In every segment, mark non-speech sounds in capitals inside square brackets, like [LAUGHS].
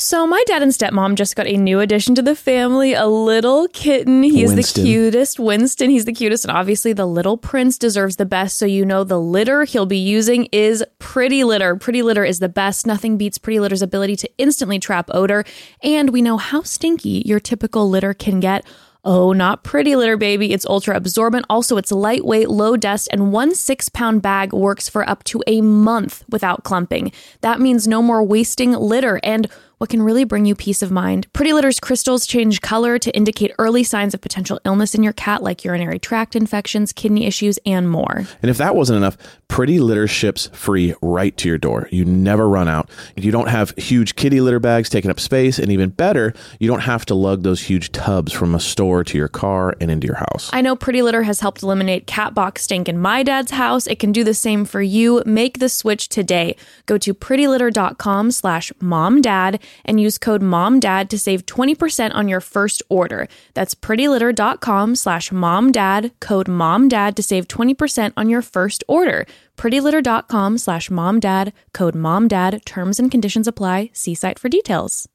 So my dad and stepmom just got a new addition to the family, a little kitten. He is the cutest. Winston, he's the cutest, and obviously the little prince deserves the best. So you know the litter he'll be using is Pretty Litter. Pretty Litter is the best. Nothing beats Pretty Litter's ability to instantly trap odor, and we know how stinky your typical litter can get. Oh, not pretty litter, baby. It's ultra absorbent. Also, it's lightweight, low dust, and one six pound bag works for up to a month without clumping. That means no more wasting litter. And what can really bring you peace of mind? Pretty Litter's crystals change color to indicate early signs of potential illness in your cat, like urinary tract infections, kidney issues, and more. And if that wasn't enough, Pretty Litter ships free right to your door. You never run out. If you don't have huge kitty litter bags taking up space, and even better, you don't have to lug those huge tubs from a store to your car and into your house. I know Pretty Litter has helped eliminate cat box stink in my dad's house. It can do the same for you. Make the switch today. Go to prettylitter.com slash momdad and use code momdad to save 20% on your first order. That's prettylitter.com slash momdad, code momdad to save 20% on your first order. prettylitter.com slash momdad, code momdad. Terms and conditions apply. See site for details.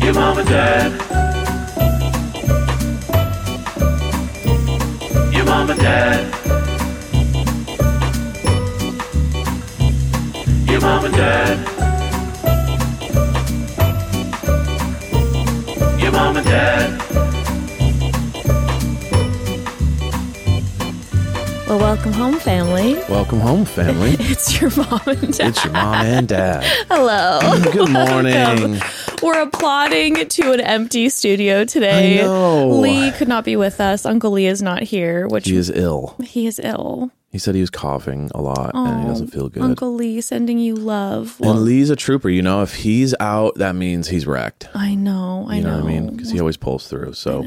Your mom and dad. Your mom and dad. Your mom and dad. Your mom and dad. Well, welcome home, family. Welcome home, family. [LAUGHS] It's your mom and dad. It's your mom and dad. [LAUGHS] Hello. Good morning. We're applauding to an empty studio today. I know. Lee could not be with us. Uncle Lee is not here, which He is ill. he is ill. He said he was coughing a lot and he doesn't feel good. Uncle Lee sending you love. and Lee's a trooper. You know, if he's out, that means he's wrecked. I know. I You know, know. what I mean? Because he always pulls through. So,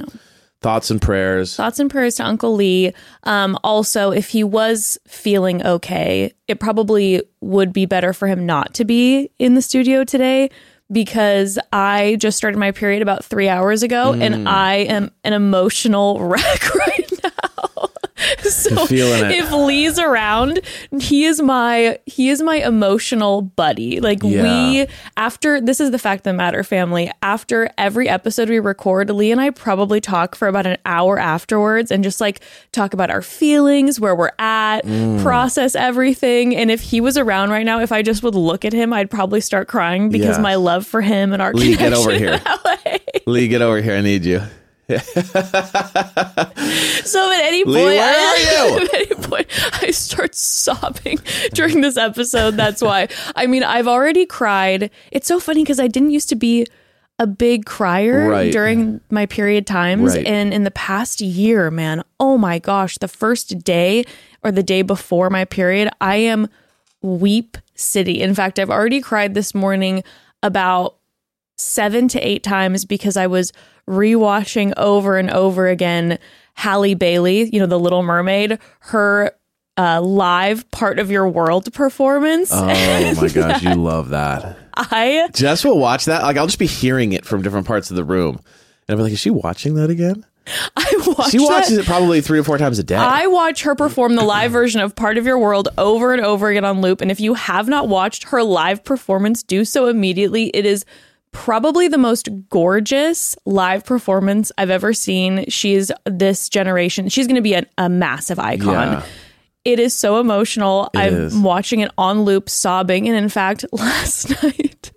thoughts and prayers. Thoughts and prayers to Uncle Lee. Um, also, if he was feeling okay, it probably would be better for him not to be in the studio today because I just started my period about three hours ago Mm. and I am an emotional [LAUGHS] wreck right now. [LAUGHS] so if Lee's around, he is my he is my emotional buddy. Like Yeah. we after this is the fact of the matter, family. After every episode we record, Lee and I probably talk for about an hour afterwards and just like talk about our feelings, where we're at, Mm. process everything. And if he was around right now, if I just would look at him, I'd probably start crying because Yeah. my love for him and our Lee, get over here. [LAUGHS] Lee, get over here. I need you. [LAUGHS] So at any point, Lee, you? [LAUGHS] at any point, I start sobbing [LAUGHS] during this episode. That's why. I mean, I've already cried. It's so funny because I didn't used to be a big crier Right. during my period times, Right. and in the past year, man, oh my gosh, the first day or the day before my period, I am weep city. In fact, I've already cried this morning about seven to eight times because I was rewatching over and over again Halle Bailey, you know, the Little Mermaid, her uh, live part of your world performance. Oh my [LAUGHS] gosh, you love that. I Jess will watch that. Like, I'll just be hearing it from different parts of the room. And I'll be like, is she watching that again? [LAUGHS] I watch She watches that. it probably three or four times a day. I watch her perform the live version of Part of Your World over and over again on loop. And if you have not watched her live performance, do so immediately. It is probably the most gorgeous live performance I've ever seen. She's this generation. She's going to be a, a massive icon. Yeah. It is so emotional. It I'm is. watching it on loop, sobbing. And in fact, [LAUGHS] last night,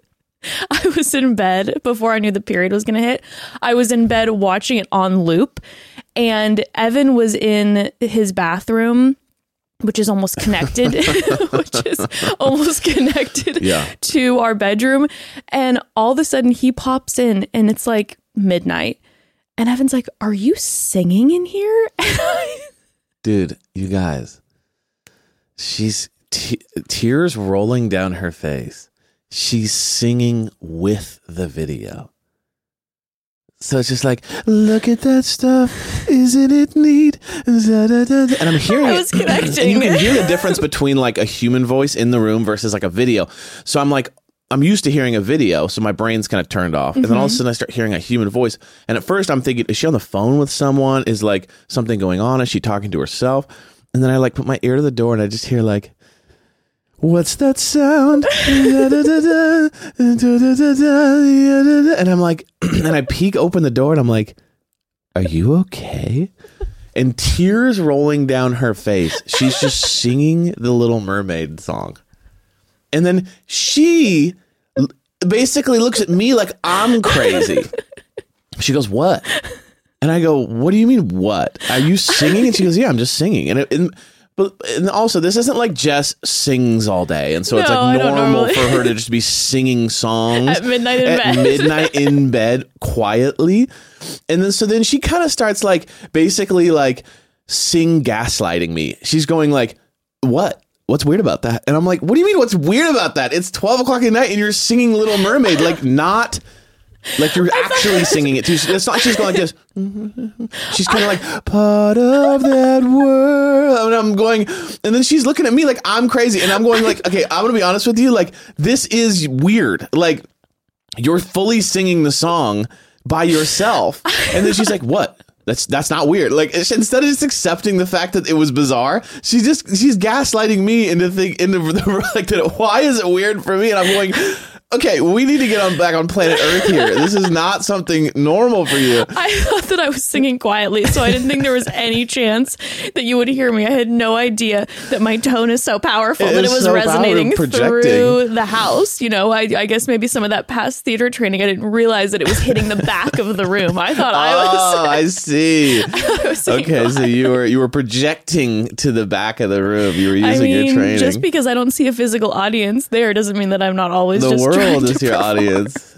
I was in bed before I knew the period was going to hit. I was in bed watching it on loop, and Evan was in his bathroom, which is almost connected, [LAUGHS] [LAUGHS] which is almost connected Yeah. to our bedroom. And all of a sudden, he pops in, and it's like midnight. And Evan's like, Are you singing in here? [LAUGHS] Dude, you guys, she's t- tears rolling down her face. She's singing with the video. So it's just like, look at that stuff, isn't it neat? Da, da, da. And I'm [LAUGHS] hearing I it- connecting. [CLEARS THROAT] and you can hear the difference between like a human voice in the room versus like a video. So I'm like, I'm used to hearing a video, so my brain's kind of turned off. And then all of a sudden I start hearing a human voice. And at first I'm thinking, is she on the phone with someone? Is like something going on? Is she talking to herself? And then I like put my ear to the door and I just hear like, What's that sound? And I'm like, [CLEARS THROAT] and I peek open the door and I'm like, Are you okay? And tears rolling down her face. She's just [LAUGHS] singing the Little Mermaid song. And then she basically looks at me like I'm crazy. She goes, What? And I go, What do you mean, what? Are you singing? And she goes, Yeah, I'm just singing. And, it, and but and also, this isn't like Jess sings all day, and so it's No, I like normal for her to just be singing songs [LAUGHS] At midnight in at bed. midnight in [LAUGHS] bed quietly. And then so then she kind of starts like basically like sing gaslighting me. She's going like, "What? What's weird about that?" And I'm like, "What do you mean? What's weird about that? It's twelve o'clock at night and you're singing Little Mermaid, like not." Like you're [LAUGHS] actually singing it too. It's not she's going [LAUGHS] like this. She's kind of like part of that world, and I'm going, and then she's looking at me like I'm crazy, and I'm going like, okay, I'm gonna be honest with you, like this is weird. Like you're fully singing the song by yourself, and then she's like, what? That's that's not weird. Like instead of just accepting the fact that it was bizarre, she's just she's gaslighting me into think into the [LAUGHS] like that. Why is it weird for me? And I'm going, okay, we need to get on back on planet Earth here. This is not something normal for you. I thought that I was singing quietly, so I didn't think there was any chance that you would hear me. I had no idea that my tone is so powerful It that it was so resonating through the house. You know, I, I guess maybe some of that past theater training, I didn't realize that it was hitting the back of the room. I thought I was. Oh, [LAUGHS] I see. I was Okay, so you were you were projecting to the back of the room. You were I using mean, your training. just because I don't see a physical audience there doesn't mean that I'm not always the just world to is your audience.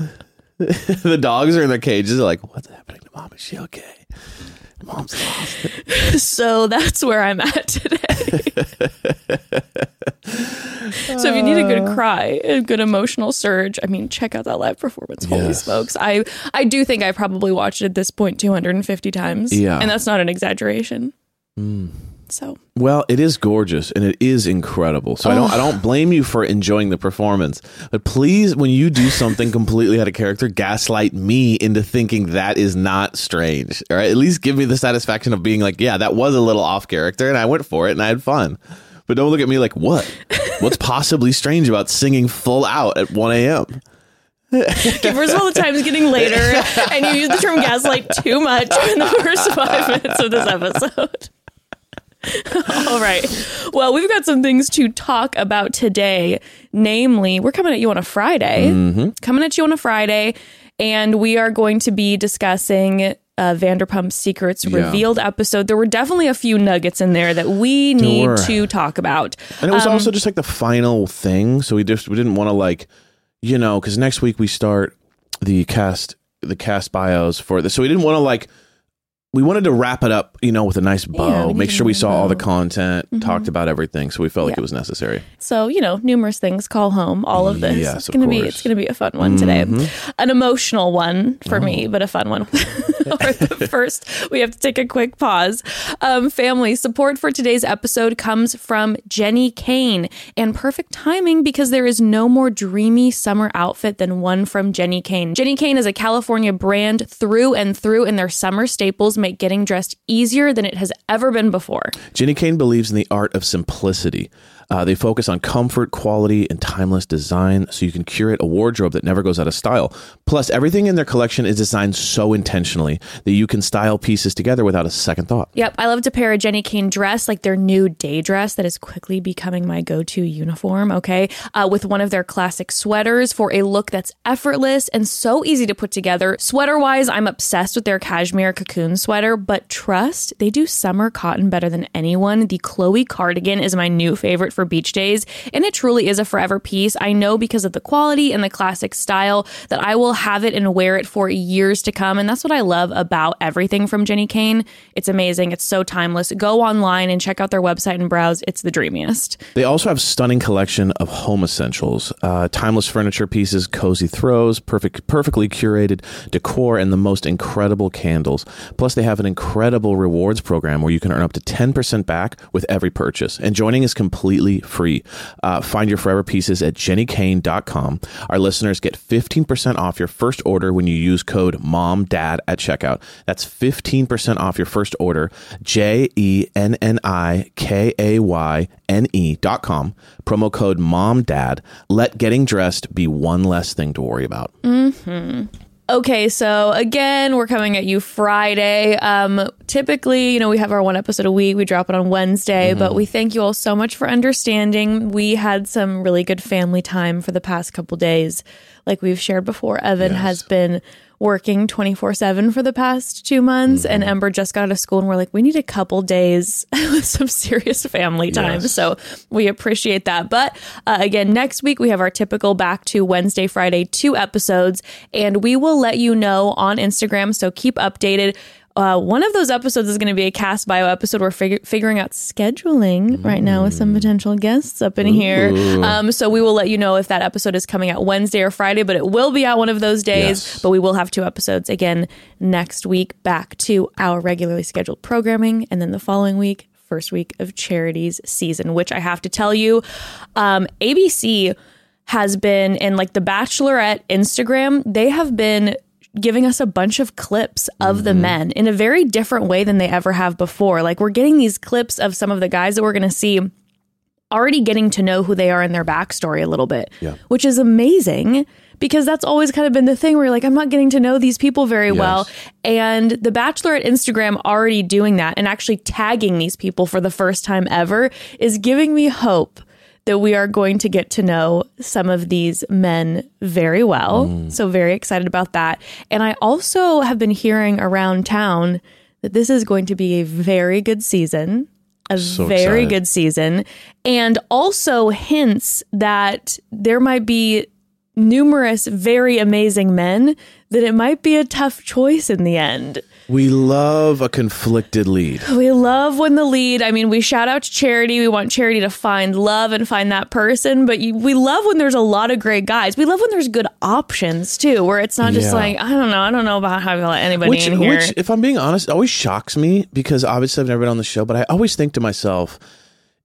[LAUGHS] the dogs are in their cages. They're like, "What's happening to mom? Is she okay? Mom's lost." it." [LAUGHS] So that's where I'm at today. so if you need a good Uh. cry, a good emotional surge, I mean, check out that live performance. Holy Yes. smokes! I I do think I probably watched it at this point 250 times. Yeah. and that's not an exaggeration. So Well, it is gorgeous and it is incredible. So I don't I don't blame you for enjoying the performance. But please, when you do something completely out of character, gaslight me into thinking that is not strange. All right, at least give me the satisfaction of being like, yeah, that was a little off character, and I went for it and I had fun. But don't look at me like, what? What's [LAUGHS] possibly strange about singing full out at one a.m.? okay, first of all, the time's getting later, [LAUGHS] and you use the term gaslight too much in the first five minutes of this episode. [LAUGHS] All right. Well, we've got some things to talk about today. Namely, we're coming at you on a Friday. Mm-hmm. Coming at you on a Friday, and we are going to be discussing uh, Vanderpump Secrets Yeah. revealed episode. There were definitely a few nuggets in there that we need were. to talk about. And it was Um, also just like the final thing. So we just we didn't want to like, you know, because next week we start the cast the cast bios for this. So we didn't want to like. We wanted to wrap it up, you know, with a nice bow. we make sure we saw all the bow. content, talked about everything. So we felt like Yeah. it was necessary. So you know, numerous things call home. All of this. Yes, it's gonna be. Mm-hmm. It's gonna be a fun one today. An emotional one for Oh. me, but a fun one. All right, but first, we have to take a quick pause. Um, family support for today's episode comes from Jenni Kayne, and perfect timing because there is no more dreamy summer outfit than one from Jenni Kayne. Jenni Kayne is a California brand through and through, in their summer staples make getting dressed easier than it has ever been before. Jenni Kayne believes in the art of simplicity. Uh, they focus on comfort, quality, and timeless design so you can curate a wardrobe that never goes out of style. Plus, everything in their collection is designed so intentionally that you can style pieces together without a second thought. Yep, I love to pair a Jenni Kayne dress, like their new day dress that is quickly becoming my go to uniform, okay, uh, with one of their classic sweaters for a look that's effortless and so easy to put together. Sweater wise, I'm obsessed with their cashmere cocoon sweater, but trust, they do summer cotton better than anyone. The Chloe cardigan is my new favorite for beach days, and it truly is a forever piece. I know because of the quality and the classic style that I will have it and wear it for years to come, and that's what I love about everything from Jenni Kayne. It's amazing. It's so timeless. Go online and check out their website and browse. It's the dreamiest. They also have stunning collection of home essentials, uh, timeless furniture pieces, cozy throws, perfect, perfectly curated decor, and the most incredible candles. Plus, they have an incredible rewards program where you can earn up to ten percent back with every purchase. And joining is completely completely free. Uh, find your forever pieces at jennikayne.com. Our listeners get 15% off your first order when you use code MOMDAD at checkout. That's 15% off your first order. J E N N I K A Y N E dot com. Promo code MOMDAD. Let getting dressed be one less thing to worry about. Okay, so again, we're coming at you Friday. Um, typically, you know, we have our one episode a week. We drop it on Wednesday, but we thank you all so much for understanding. We had some really good family time for the past couple days. Like we've shared before, Evan Yes. has been working 24 7 for the past two months, and Ember just got out of school, and we're like, we need a couple days [LAUGHS] with some serious family time. Yes. So we appreciate that. But uh, again, next week we have our typical back to Wednesday, Friday, two episodes, and we will let you know on Instagram. So keep updated. Uh, one of those episodes is going to be a cast bio episode. We're fig- figuring out scheduling right now with some potential guests up in here. Um, so we will let you know if that episode is coming out Wednesday or Friday, but it will be out one of those days. Yes. But we will have two episodes again next week, back to our regularly scheduled programming, and then the following week, first week of Charity's season. Which I have to tell you, um, ABC has been in like the Bachelorette Instagram. They have been giving us a bunch of clips of the mm-hmm. men in a very different way than they ever have before. Like we're getting these clips of some of the guys that we're going to see already getting to know who they are in their backstory a little bit, Yeah. which is amazing because that's always kind of been the thing where you're like, I'm not getting to know these people very well. And The Bachelorette Instagram already doing that and actually tagging these people for the first time ever is giving me hope that we are going to get to know some of these men very well. Mm. So, very excited about that. And I also have been hearing around town that this is going to be a very good season a So very excited. good season and also hints that there might be numerous very amazing men that it might be a tough choice in the end. We love a conflicted lead. We love when the lead, I mean, we shout out to Charity. We want Charity to find love and find that person, but you, we love when there's a lot of great guys. We love when there's good options too, where it's not just Yeah. like, I don't know, I don't know about how to let anybody Which, in here. which, if I'm being honest, always shocks me because obviously I've never been on the show, but I always think to myself,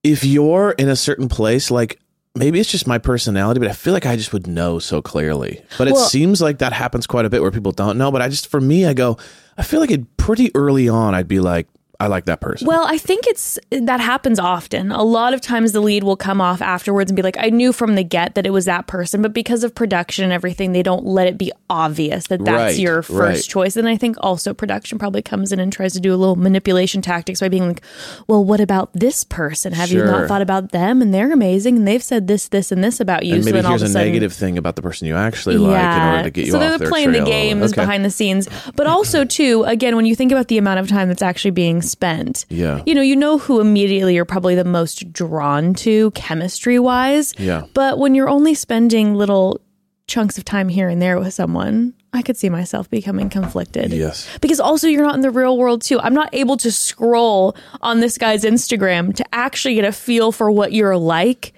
if you're in a certain place, like maybe it's just my personality, but I feel like I just would know so clearly. But it Well- seems like that happens quite a bit where people don't know. But I just, for me, I go, I feel like it pretty early on, I'd be like, I like that person. Well, I think it's that happens often. A lot of times the lead will come off afterwards and be like, I knew from the get that it was that person, but because of production and everything, they don't let it be obvious that that's Right, your first right. choice. And I think also production probably comes in and tries to do a little manipulation tactics by being like, well, what about this person? Have you not thought about them? And they're amazing and they've said this, this, and this about you. and so maybe then all here's a sudden, negative thing about the person you actually like in order to get you so they're playing the games Okay. behind the scenes, but also too, again, when you think about the amount of time that's actually being spent, Yeah. you know, you know who immediately you're probably the most drawn to chemistry wise. Yeah. But when you're only spending little chunks of time here and there with someone, I could see myself becoming conflicted. Yes. Because also you're not in the real world too. I'm not able to scroll on this guy's Instagram to actually get a feel for what you're like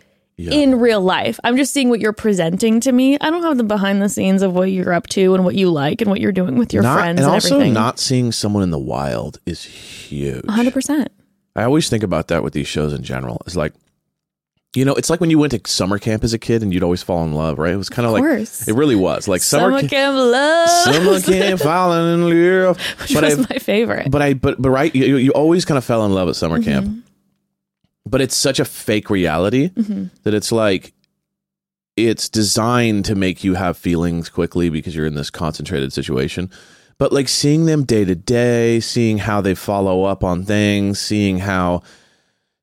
in real life. I'm just seeing what you're presenting to me. I don't have the behind the scenes of what you're up to and what you like and what you're doing with your Not, friends and and, also everything. not seeing someone in the wild is huge. 100%. I always think about that with these shows in general. It's like, you know, it's like when you went to summer camp as a kid and you'd always fall in love, right? It was kind of like, course. it really was like summer, Summer camp. Camp Love. Summer camp, [LAUGHS] falling in love. Which But was I, my favorite. but I, but, but right, you, you always kind of fell in love at summer Mm-hmm. camp. But it's such a fake reality Mm-hmm. that it's like, it's designed to make you have feelings quickly because you're in this concentrated situation. But like seeing them day to day, seeing how they follow up on things, seeing how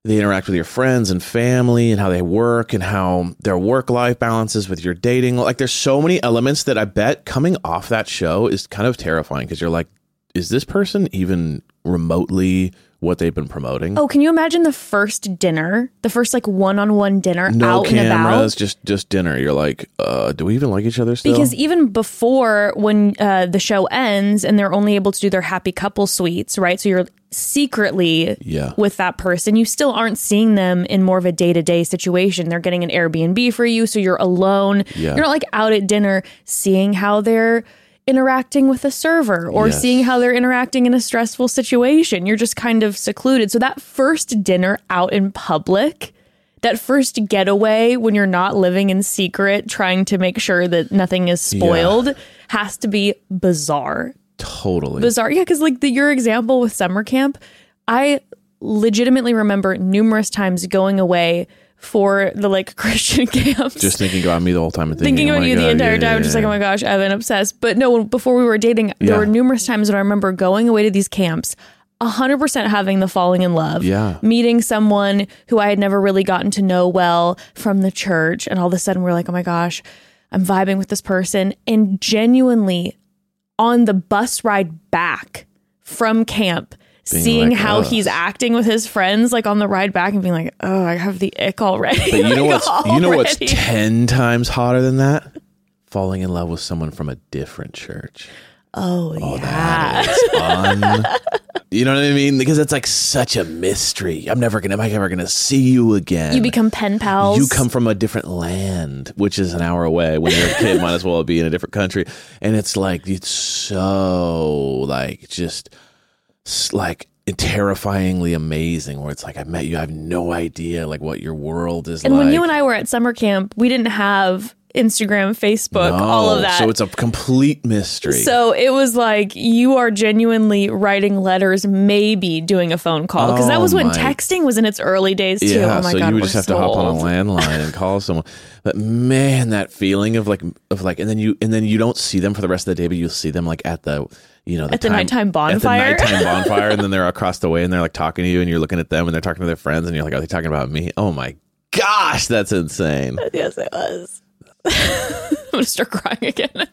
they interact with your friends and family and how they work and how their work life balances with your dating. Like there's so many elements that I bet coming off that show is kind of terrifying because you're like, is this person even remotely what they've been promoting? Oh, can you imagine the first dinner, the first like one-on-one dinner no out and about? cameras, just just dinner. You're like, uh, do we even like each other still? Because even before when uh, the show ends and they're only able to do their happy couple suites, right? So you're secretly Yeah. with that person. You still aren't seeing them in more of a day to day situation. They're getting an Airbnb for you, so you're alone. Yeah. You're not like out at dinner seeing how they're interacting with a server or Yes. seeing how they're interacting in a stressful situation. You're just kind of secluded. So that first dinner out in public. that first getaway when you're not living in secret, trying to make sure that nothing is spoiled, has to be bizarre. Totally. Bizarre, yeah, because like the, your example with summer camp, I legitimately remember numerous times going away for the like [LAUGHS] Christian camps. just thinking about me the whole time and thinking, thinking oh about my you the entire yeah, time, yeah, just like, oh my gosh, Evan, obsessed. But no, before we were dating, there were numerous times when I remember going away to these camps, 100% having the falling in love, Yeah. meeting someone who I had never really gotten to know well from the church. And all of a sudden we're like, oh my gosh, I'm vibing with this person. And genuinely on the bus ride back from camp, seeing like, how he's acting with his friends, like on the ride back, and being like, "Oh, I have the ick already." But you know Like, [LAUGHS] what's you know what's ten times hotter than that? Falling in love with someone from a different church. oh, oh yeah. It's un- you know what I mean? Because it's like such a mystery. I'm never gonna am I ever gonna see you again? You become pen pals. You come from a different land, which is an hour away. When you're a kid, [LAUGHS] might as well be in a different country. And it's like it's so like just like terrifyingly amazing. Where it's like I met you, I have no idea like what your world is and like. when you and I were at summer camp, we didn't have Instagram, Facebook, all of that. So it's a complete mystery. So it was like you are genuinely writing letters, maybe doing a phone call because that Oh was when my- texting was in its early days too. Yeah, oh my so god, you would just have so to hop on a landline and call someone. But man, that feeling of like of like, and then you and then you don't see them for the rest of the day, but you'll see them like at the you know At the nighttime bonfire? at the nighttime [LAUGHS] bonfire, and then they're across the way and they're like talking to you, and you're looking at them and they're talking to their friends, and you're like, are they talking about me? Oh my gosh, that's insane. [LAUGHS] Yes, it was. [LAUGHS] I'm gonna start crying again.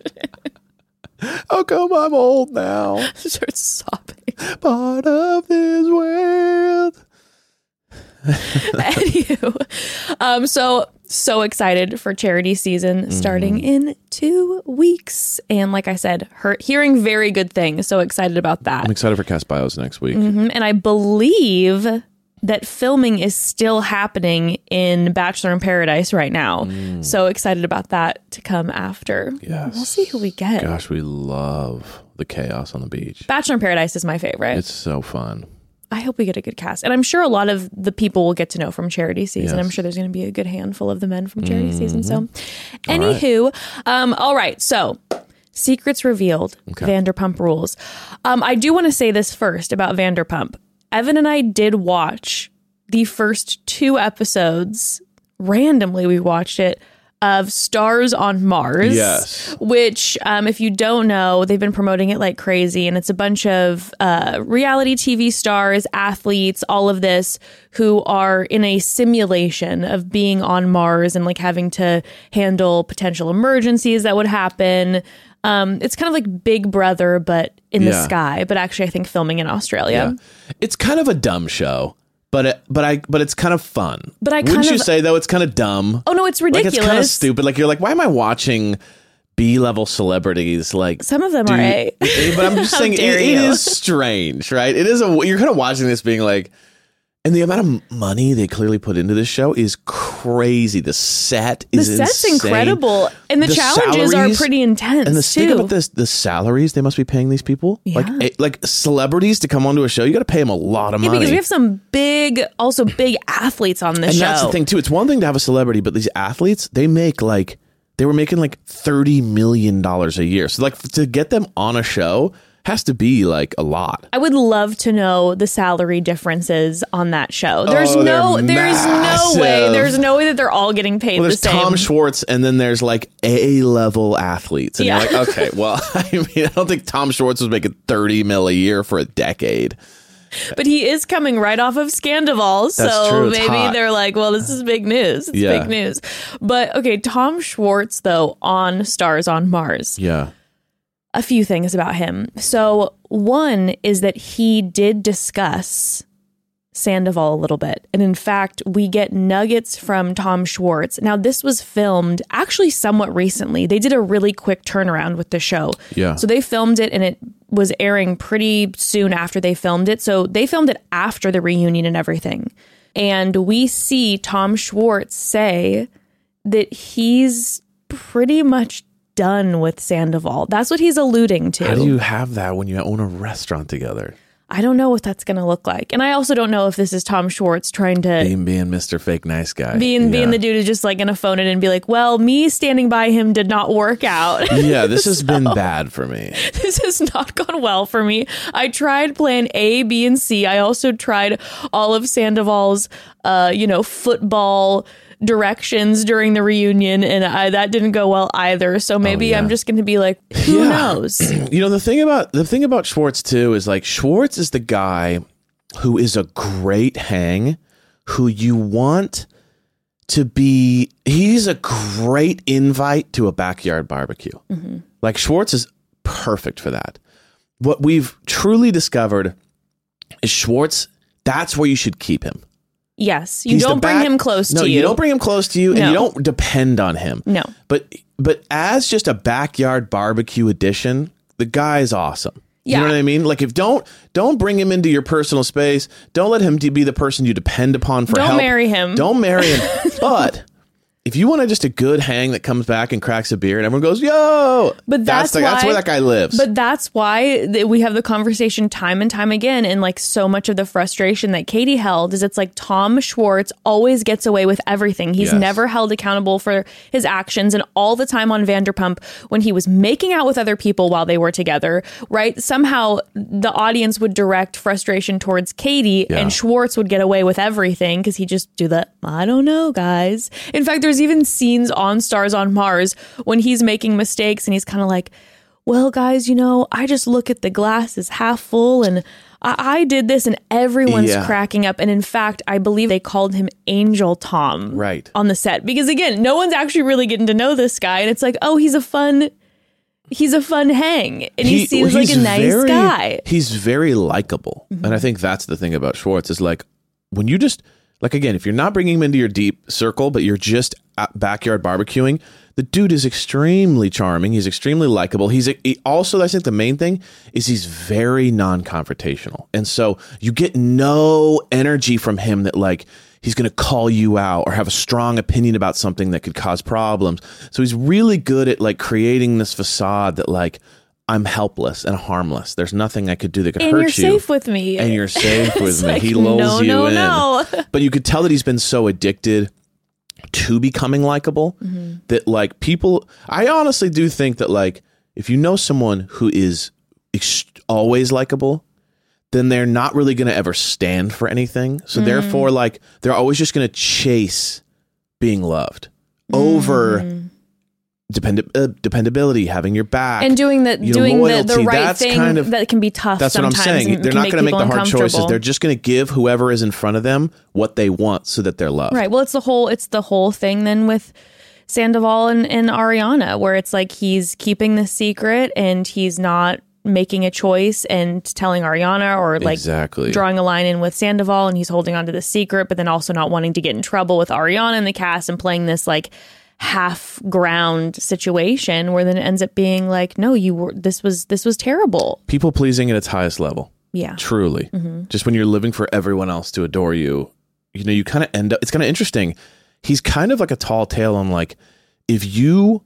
How come I'm old now? start sobbing. Part of this world. [LAUGHS] Anywho, um, so so excited for charity season starting in two weeks, and like I said, her, hearing very good things. So excited about that, I'm excited for cast bios next week. Mhm. and I believe that filming is still happening in Bachelor in Paradise right now. So excited about that to come after. Yes. We'll see who we get. Gosh, we love the chaos on the beach. Bachelor in Paradise is my favorite. It's so fun. I hope we get a good cast. And I'm sure a lot of the people will get to know from charity season. Yes. Mm-hmm. I'm sure there's going to be a good handful of the men from charity season. So, anywho, um, all right. So, secrets revealed Vanderpump rules. Um, I do want to say this first about Vanderpump. Evan and I did watch the first two episodes. Randomly, we watched it of Stars on Mars. Yes. Which, um, if you don't know, they've been promoting it like crazy. And it's a bunch of uh, reality TV stars, athletes, all of this who are in a simulation of being on Mars and like having to handle potential emergencies that would happen. Um, it's kind of like Big Brother, but in the sky, but actually, I think filming in Australia. It's kind of a dumb show, but it, but I but it's kind of fun. But I wouldn't you of- say though it's kind of dumb? Oh, no, it's like ridiculous. it's kind of stupid. Like you're like, why am I watching B level celebrities? Like Some of them are A. [LAUGHS] but I'm just saying it, it is strange, right? It is a you're kind of watching this being like. And the amount of money they clearly put into this show is crazy. The set The is set's insane. incredible, and the, The challenges salaries- are pretty intense And the too. think about this: the salaries they must be paying these people, like Yeah. eh, like celebrities to come onto a show, you got to pay them a lot of Yeah, money. because we have some big, also big athletes on the show. and show. that's the thing too. It's one thing to have a celebrity, but these athletes they make like they were making like thirty million dollars a year. So like to get them on a show has to be like a lot. I would love to know the salary differences on that show. There's Oh, no, there's no way, there's no way that they're all getting paid Well, the there's. Tom Schwartz, and then there's like A level athletes, and Yeah. you're like, okay, well, [LAUGHS] I mean, I don't think Tom Schwartz was making thirty mil a year for a decade. but he is coming right off of Scandoval, so maybe they're like, well, this is big news. It's Yeah. big news. But okay, Tom Schwartz though on Stars on Mars. Yeah, a few things about him. So, one is that he did discuss Sandoval a little bit. And in fact, we get nuggets from Tom Schwartz. Now, this was filmed actually somewhat recently. They did a really quick turnaround with the show. Yeah. So, they filmed it and it was airing pretty soon after they filmed it. So, they filmed it after the reunion and everything. And we see Tom Schwartz say that he's pretty much done with Sandoval. That's what he's alluding to. how do you have that when you own a restaurant together? I don't know what that's going to look like. And I also don't know if this is Tom Schwartz trying to Being being Mr. Fake Nice Guy. being being the dude who's just like going to phone it and be like, "Well, me standing by him did not work out. [LAUGHS] yeah, this has [LAUGHS] been bad for me. this has not gone well for me. I tried plan A, B, and C. I also tried all of Sandoval's, uh, you know, football directions during the reunion, and I, that didn't go well either. So maybe Oh, yeah. I'm just going to be like, who Yeah. knows? [CLEARS THROAT] You know the thing about the thing about Schwartz too is like Schwartz is the guy who is a great hang, who you want to be. He's a great invite to a backyard barbecue. Mm-hmm. Like Schwartz is perfect for that. What we've truly discovered is Schwartz. That's where you should keep him. Yes, you He's don't bring him close no, to you. No, you don't bring him close to you, and No. you don't depend on him. No. but but as just a backyard barbecue addition, the guy's awesome. You know what I mean? Like if don't don't bring him into your personal space. Don't let him be the person you depend upon for Don't help. marry him. Don't marry him. [LAUGHS] but if you want to just a good hang that comes back and cracks a beer and everyone goes, "Yo!" But that's the, that's where that guy lives. But that's why th- we have the conversation time and time again. And like so much of the frustration that Katie held is it's like Tom Schwartz always gets away with everything. He's Yes. never held accountable for his actions. And all the time on Vanderpump, when he was making out with other people while they were together, right? Somehow the audience would direct frustration towards Katie Yeah. and Schwartz would get away with everything because he just do the, I don't know, guys. In fact, there's even scenes on Stars on Mars when he's making mistakes and he's kind of like, well, guys, you know, I just look at the glass as half full and I, I did this and everyone's Yeah. cracking up. And in fact, I believe they called him Angel Tom Right. on the set because again, no one's actually really getting to know this guy. And it's like, oh, he's a fun, he's a fun hang. And he, seems like a nice very- guy. Mm-hmm. He's very likable, and I think that's the thing about Schwartz is like when you just like again, if you're not bringing him into your deep circle, but you're just backyard barbecuing, the dude is extremely charming. He's extremely likable. He's he also, I think, the main thing is he's very non-confrontational, and so you get no energy from him that like he's going to call you out or have a strong opinion about something that could cause problems. So he's really good at like creating this facade that like I'm helpless and harmless. There's nothing I could do that could And hurt you're you. safe with me. and you're safe [LAUGHS] with me. like, he lulls no, you no, in. no. [LAUGHS] But you could tell that he's been so addicted to becoming likable Mm-hmm. that like people I honestly do think that like if you know someone who is ex- always likable then they're not really going to ever stand for anything. So Mm. therefore like they're always just going to chase being loved over depend- uh, dependability, having your back. And doing the you know, doing the, the loyalty, right that's thing kind of- that can be tough. That's what I'm saying. They're not going to make the hard choices. They're just going to give whoever is in front of them what they want so that they're loved. Right. Well, it's the whole it's the whole thing then with Sandoval and, and Ariana, where it's like he's keeping the secret and he's not making a choice and telling Ariana or like Exactly. drawing a line in with Sandoval and he's holding on to the secret, but then also not wanting to get in trouble with Ariana and the cast and playing this like half ground situation where then it ends up being like, no, you were this was this was terrible. People pleasing at its highest level. Yeah. Truly. Mm-hmm. Just when you're living for everyone else to adore you, you know, you kind of end up, it's kind of interesting. He's kind of like a tall tale on like, if you,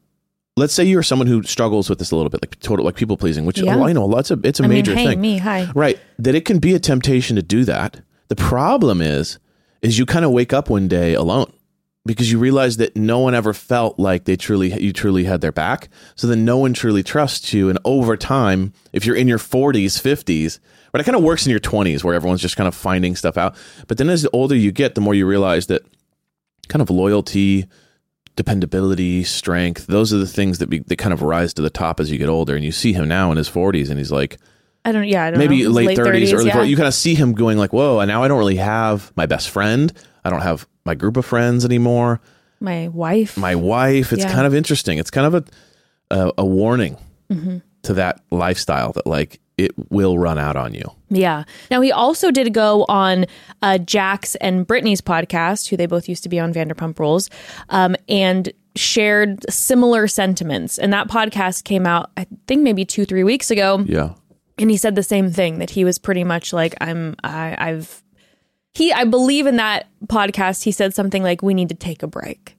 let's say you're someone who struggles with this a little bit, like total, like people pleasing, which, Yeah. oh, I know, lots of it's a I mean, major hey, thing. me, hi. Right. That it can be a temptation to do that. The problem is, is you kind of wake up one day alone because you realize that no one ever felt like they truly, you truly had their back. So then no one truly trusts you. And over time, if you're in your 40s, 50s, but it kind of works in your 20s where everyone's just kind of finding stuff out. But then as the older you get, the more you realize that kind of loyalty, dependability, strength, those are the things that be, that kind of rise to the top as you get older. And you see him now in his 40s and he's like, I don't yeah, I don't maybe know. late, 30s, early yeah. 40s. You kind of see him going like, whoa, and now I don't really have my best friend. I don't have my group of friends anymore. My wife. My wife. It's Yeah. kind of interesting. It's kind of a, a, a warning Mm-hmm. to that lifestyle that like it will run out on you. Yeah. Now he also did go on uh, Jax and Brittany's podcast, who they both used to be on Vanderpump Rules, um, and shared similar sentiments. And that podcast came out, I think, maybe two, three weeks ago. Yeah. and he said the same thing that he was pretty much like i'm I, i've he i believe in that podcast he said something like we need to take a break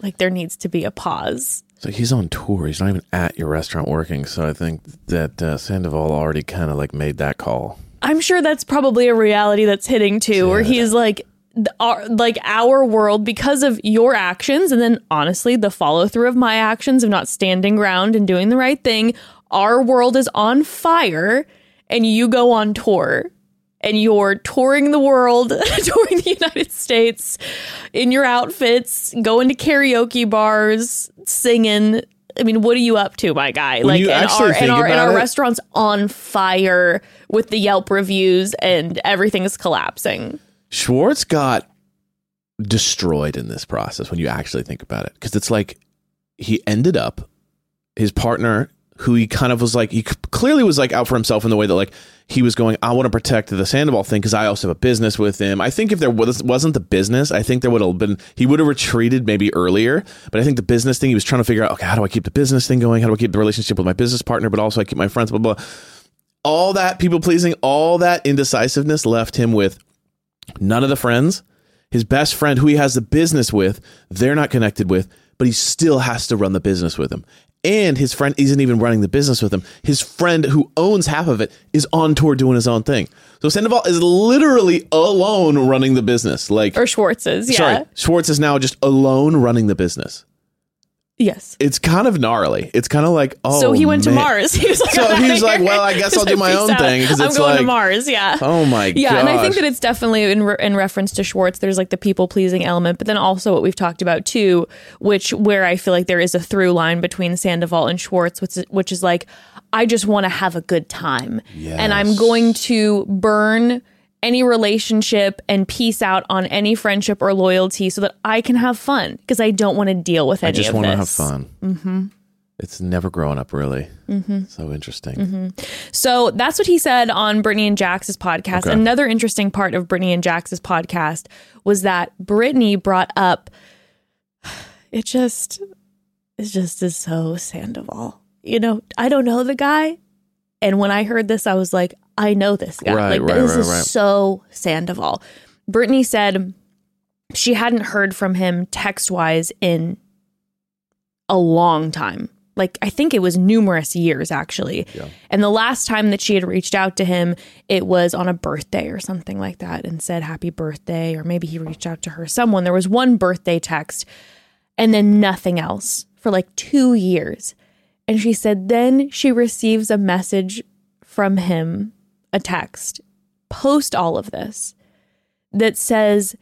like there needs to be a pause So he's on tour. He's not even at your restaurant working. So I think that uh, Sandoval already kind of like made that call. I'm sure that's probably a reality that's hitting too, where he's like, our, like our world because of your actions, and then honestly, the follow through of my actions of not standing ground and doing the right thing. Our world is on fire, and you go on tour. And you're touring the world, [LAUGHS] touring the United States in your outfits, going to karaoke bars, singing. I mean, what are you up to, my guy? like, you and our, and our, and our restaurant's on fire with the Yelp reviews, and everything is collapsing. Schwartz got destroyed in this process when you actually think about it. Because it's like he ended up, his partner, who he kind of was like, he clearly was like out for himself in the way that like he was going, I want to protect the Sandoval thing because I also have a business with him. I think if there was, wasn't the business, I think there would have been, he would have retreated maybe earlier. But I think the business thing, he was trying to figure out, okay, how do I keep the business thing going? How do I keep the relationship with my business partner, but also I keep my friends, blah, blah. blah. All that people pleasing, all that indecisiveness left him with none of the friends. His best friend, who he has the business with, they're not connected with, but he still has to run the business with him. And his friend isn't even running the business with him. His friend, who owns half of it, is on tour doing his own thing. So Sandoval is literally alone running the business. Like, Or Schwartz's, yeah. sorry, Schwartz is now just alone running the business. Yes. It's kind of gnarly. It's kind of like, oh, so he went to. Mars. [LAUGHS] He was like, So "I'm he outta was like, well, I guess I'll do my [LAUGHS] "Peace own out. thing," I'm going like- to Mars. Yeah. Oh my god. Yeah, and I think that it's definitely in re- in reference to Schwartz. There's like the people pleasing element, but then also what we've talked about too, which where I feel like there is a through line between Sandoval and Schwartz, which is, which is like I just want to have a good time, and I'm going to burn any relationship and peace out on any friendship or loyalty so that I can have fun because I don't want to deal with any I just want to have fun. Mm-hmm. It's never growing up, really. Mm-hmm. So interesting. So that's what he said on Brittany and Jax's podcast. Okay. Another interesting part of Brittany and Jax's podcast was that Brittany brought up [SIGHS] it just it just is so Sandoval. You know, I don't know the guy. And when I heard this, I was like, I know this guy. Right, like right, this right, is so Sandoval. Brittany said she hadn't heard from him text wise in a long time. Like I think it was numerous years actually. And the last time that she had reached out to him, it was on a birthday or something like that and said happy birthday or maybe he reached out to her someone. There was one birthday text and then nothing else for like 2 years. And she said then she receives a message from him, a text post all of this that says,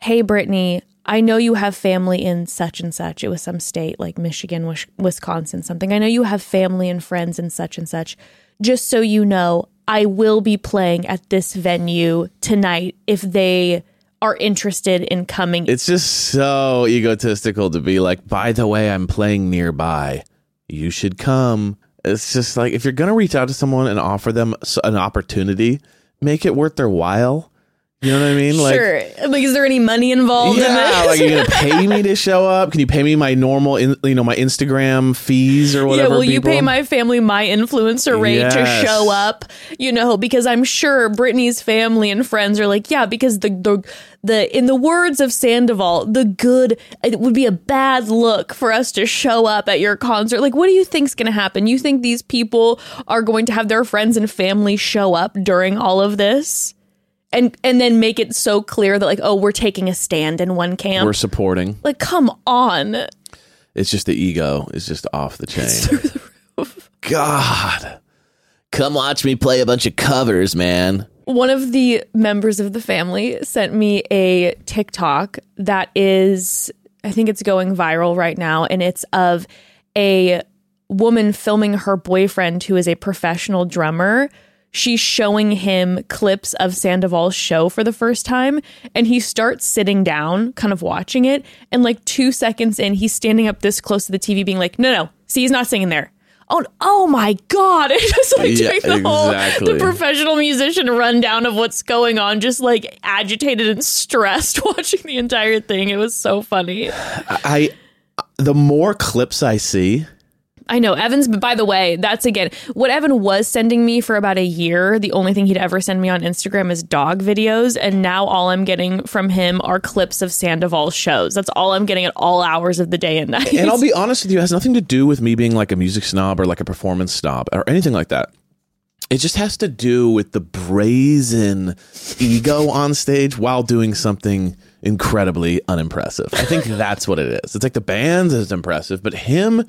Hey, Brittany, I know you have family in such and such. It was some state like Michigan, Wisconsin, something. I know you have family and friends in such and such. Just so you know, I will be playing at this venue tonight if they are interested in coming. It's just so egotistical to be like, by the way, I'm playing nearby. You should come. It's just like, if you're to reach out to someone and offer them an opportunity, make it worth their while. You know what I mean? Like, sure. Like, is there any money involved in Yeah, this? like you're gonna pay me to [LAUGHS] show up? Can you pay me my normal, in, you know, my Instagram fees or whatever? yeah, will you pay my family my influencer rate Yes. to show up? You know, because I'm sure Brittany's family and friends are like, yeah, because the the the in the words of Sandoval, the good it would be a bad look for us to show up at your concert. Like, what do you think's going to happen? You think these people are going to have their friends and family show up during all of this? And and then make it so clear that like, oh, we're taking a stand in one camp. We're supporting. like, come on. It's just the ego is just off the chain. God, come watch me play a bunch of covers, man. One of the members of the family sent me a TikTok that is, I think it's going viral right now, and it's of a woman filming her boyfriend who is a professional drummer. She's showing him clips of Sandoval's show for the first time, and he starts sitting down, kind of watching it. And like two seconds in, he's standing up this close to the TV, being like, "No, no, see, he's not singing there." Oh, oh my god! [LAUGHS] It's just like Yeah, doing the whole exactly. the professional musician rundown of what's going on, just like agitated and stressed [LAUGHS] watching the entire thing. It was so funny. I, the more clips I see, I know Evans, but by the way, that's again what Evan was sending me for about a year. The only thing he'd ever send me on Instagram is dog videos, and now all I'm getting from him are clips of Sandoval's shows. That's all I'm getting at all hours of the day and night. and I'll be honest with you, it has nothing to do with me being like a music snob or like a performance snob or anything like that. It just has to do with the brazen ego on stage while doing something incredibly unimpressive. I think that's what it is. It's like the band is impressive, but him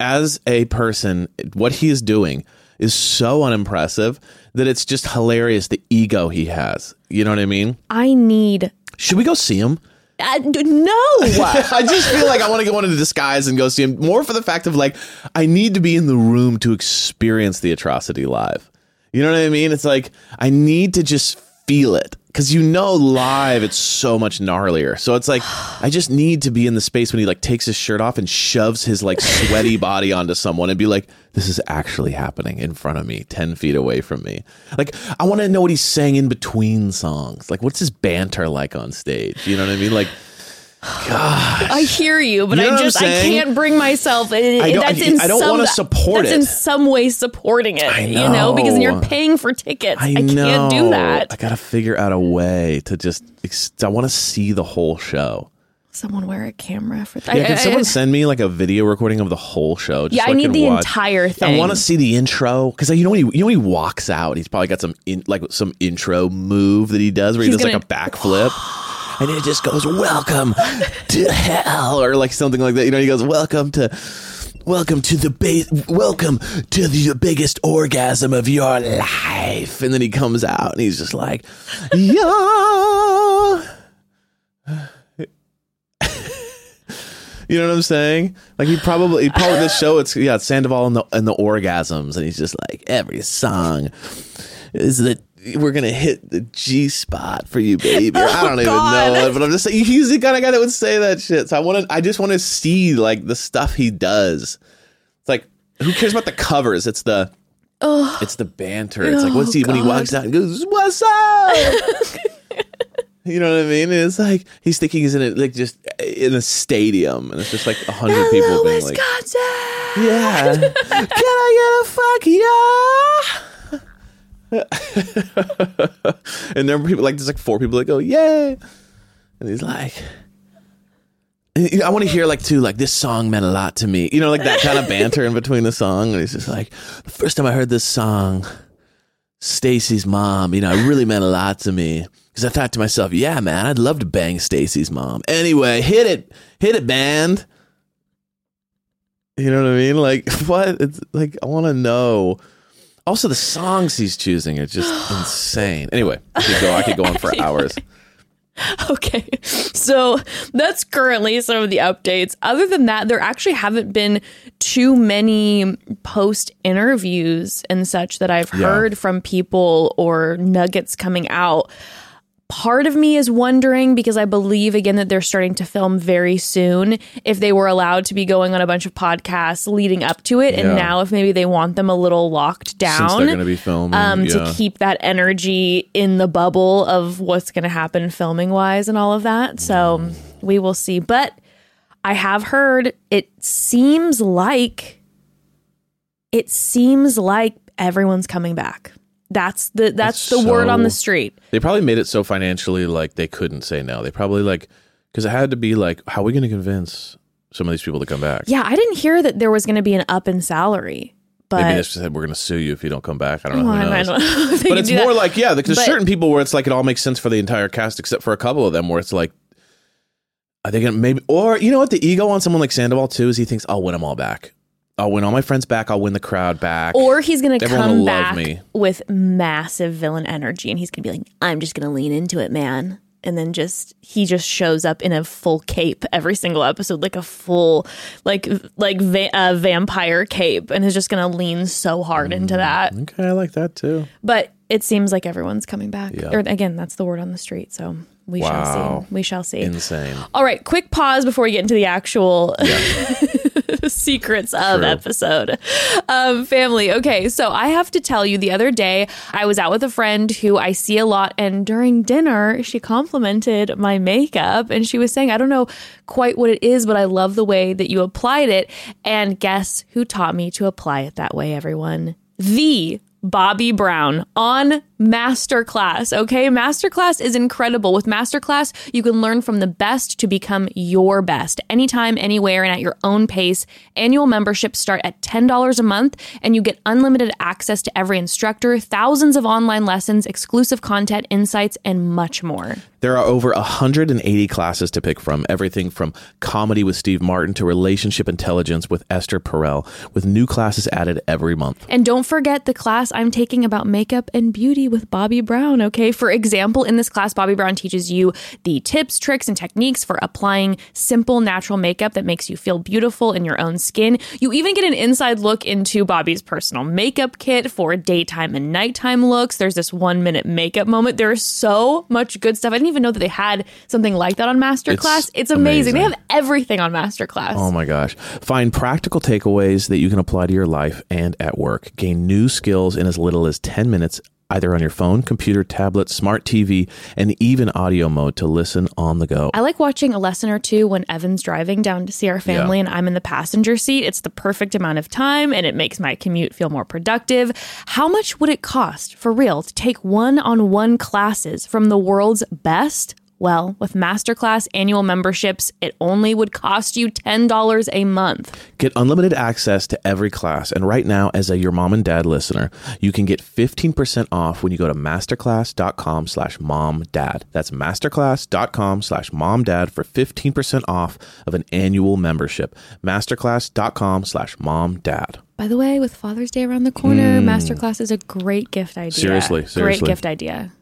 as a person, what he is doing is so unimpressive that it's just hilarious the ego he has. You know what I mean? I need. Should we go see him? Uh, d- no. [LAUGHS] I just feel like I want to go into disguise and go see him more for the fact of like I need to be in the room to experience the atrocity live. You know what I mean? It's like I need to just feel it because you know live it's so much gnarlier. So it's like [SIGHS] I just need to be in the space when he like takes his shirt off and shoves his like sweaty [LAUGHS] body onto someone and be like, "This is actually happening in front of me, ten feet away from me." Like I want to know what he's saying in between songs. Like what's his banter like on stage? You know what I mean? Like. I hear you, but You know I just I can't bring myself. It, I don't- that's in I don't some, wanna support that's it. in some way supporting it. I You know, because you're paying for tickets. I, I, can't do that. I gotta figure out a way to just. I want to see the whole show. Someone wear a camera for that. Yeah, I- can someone send me like a video recording of the whole show? Just yeah, so I need the watch? entire thing. I want to see the intro because you know when he you know when he walks out, he's probably got some in, like some intro move that he does where he He's does like a backflip. [GASPS] [GASPS] [GASPS] And it just goes, "Welcome to hell," or like something like that. You know, he goes, "Welcome to, welcome to the base, welcome to the biggest orgasm of your life." And then he comes out and he's just like, "Yeah." [LAUGHS] You know what I'm saying? Like he probably, he probably this show. It's yeah, Sandoval and the and the orgasms, and he's just like every song is that we're gonna hit the G spot for you, baby. [LAUGHS] Or oh, I don't even know but I'm just saying he's the kind of guy that would say that shit. So I want to, I just want to see like the stuff he does. It's like who cares about the covers? It's the oh, it's the banter. It's like what's oh, he when he walks out and goes, "What's up?" [LAUGHS] You know what I mean? It's like he's thinking he's in a, like just uh, in a stadium, and it's just like a hundred people being like, Wisconsin. "Yeah, [LAUGHS] can I get a fuck yeah?" [LAUGHS] and there are people like there's like four people that go, "Yay!" and he's like, I want to hear like too, like this song meant a lot to me. You know, like that kind of banter in between the song. And he's just like, the first time I heard this song, Stacy's mom, you know, it really meant a lot to me. Because I thought to myself, yeah, man, I'd love to bang Stacy's mom. Anyway, hit it, hit it, band. You know what I mean? Like, [LAUGHS] what? It's like, I want to know. Also, the songs he's choosing are just [GASPS] insane. Anyway, I could go, I could go on for [LAUGHS] hours. [LAUGHS] Okay. So that's currently some of the updates. Other than that, there actually haven't been too many post interviews and such that I've Yeah. heard from people or nuggets coming out. Part of me is wondering because I believe again that they're starting to film very soon if they were allowed to be going on a bunch of podcasts leading up to it and Yeah. now if maybe they want them a little locked down Since they're going to be filming. um, yeah. to keep that energy in the bubble of what's going to happen filming wise and all of that. So we will see. But I have heard it seems like it seems like everyone's coming back. That's the that's It's the word on the street. They probably made it so financially like they couldn't say no. They probably like because it had to be like, how are we going to convince some of these people to come back? Yeah, I didn't hear that there was going to be an up in salary, but Maybe they just said we're going to sue you if you don't come back. I don't know. Well, Who I knows? don't [LAUGHS] know But it's do that. more like yeah, there's But- certain people where it's like it all makes sense for the entire cast except for a couple of them where it's like. Are they gonna maybe or you know what the ego on someone like Sandoval too is he thinks I'll win them all back. I'll win all my friends back. I'll win the crowd back. Or he's going to come love back me. with massive villain energy and he's going to be like, I'm just going to lean into it, man. And then just he just shows up in a full cape every single episode, like a full like like va- uh, vampire cape, and is just gonna lean so hard into Mm. that. okay, I like that too. But it seems like everyone's coming back. Yeah. Or again, that's the word on the street. So we Wow. shall see. We shall see. Insane. All right, quick pause before we get into the actual [LAUGHS] [LAUGHS] secrets of True. episode. Um, family. Okay, so I have to tell you, the other day I was out with a friend who I see a lot, and during dinner, she complimented my makeup and she was saying, I don't know quite what it is, but I love the way that you applied it. And guess who taught me to apply it that way, everyone? The Bobbi Brown on Masterclass, okay? Masterclass is incredible. With Masterclass, you can learn from the best to become your best anytime, anywhere, and at your own pace. Annual memberships start at $10 a month, and you get unlimited access to every instructor, thousands of online lessons, exclusive content, insights, and much more. There are over 180 classes to pick from, everything from comedy with Steve Martin to relationship intelligence with Esther Perel, with new classes added every month. And don't forget the class I'm taking about makeup and beauty with Bobbi Brown, okay? For example, in this class, Bobbi Brown teaches you the tips, tricks, and techniques for applying simple, natural makeup that makes you feel beautiful in your own skin. You even get an inside look into Bobbi's personal makeup kit for daytime and nighttime looks. There's this one minute makeup moment. There's so much good stuff. I didn't even know that they had something like that on Masterclass. It's, It's amazing. They have everything on Masterclass. Oh my gosh. Find practical takeaways that you can apply to your life and at work. Gain new skills in as little as 10 minutes, either on your phone, computer, tablet, smart TV, and even audio mode to listen on the go. I like watching a lesson or two when Evan's driving down to see our family Yeah. and I'm in the passenger seat. It's the perfect amount of time and it makes my commute feel more productive. How much would it cost for real to take one on one classes from the world's best? Well, with Masterclass annual memberships, it only would cost you $10 a month. Get unlimited access to every class. And right now, as a Your Mom and Dad listener, you can get 15% off when you go to masterclass.com slash mom dad. That's masterclass.com slash mom dad for 15% off of an annual membership. Masterclass.com slash mom dad. By the way, with Father's Day around the corner, Masterclass is a great gift idea. Hmm. Seriously, Great gift idea.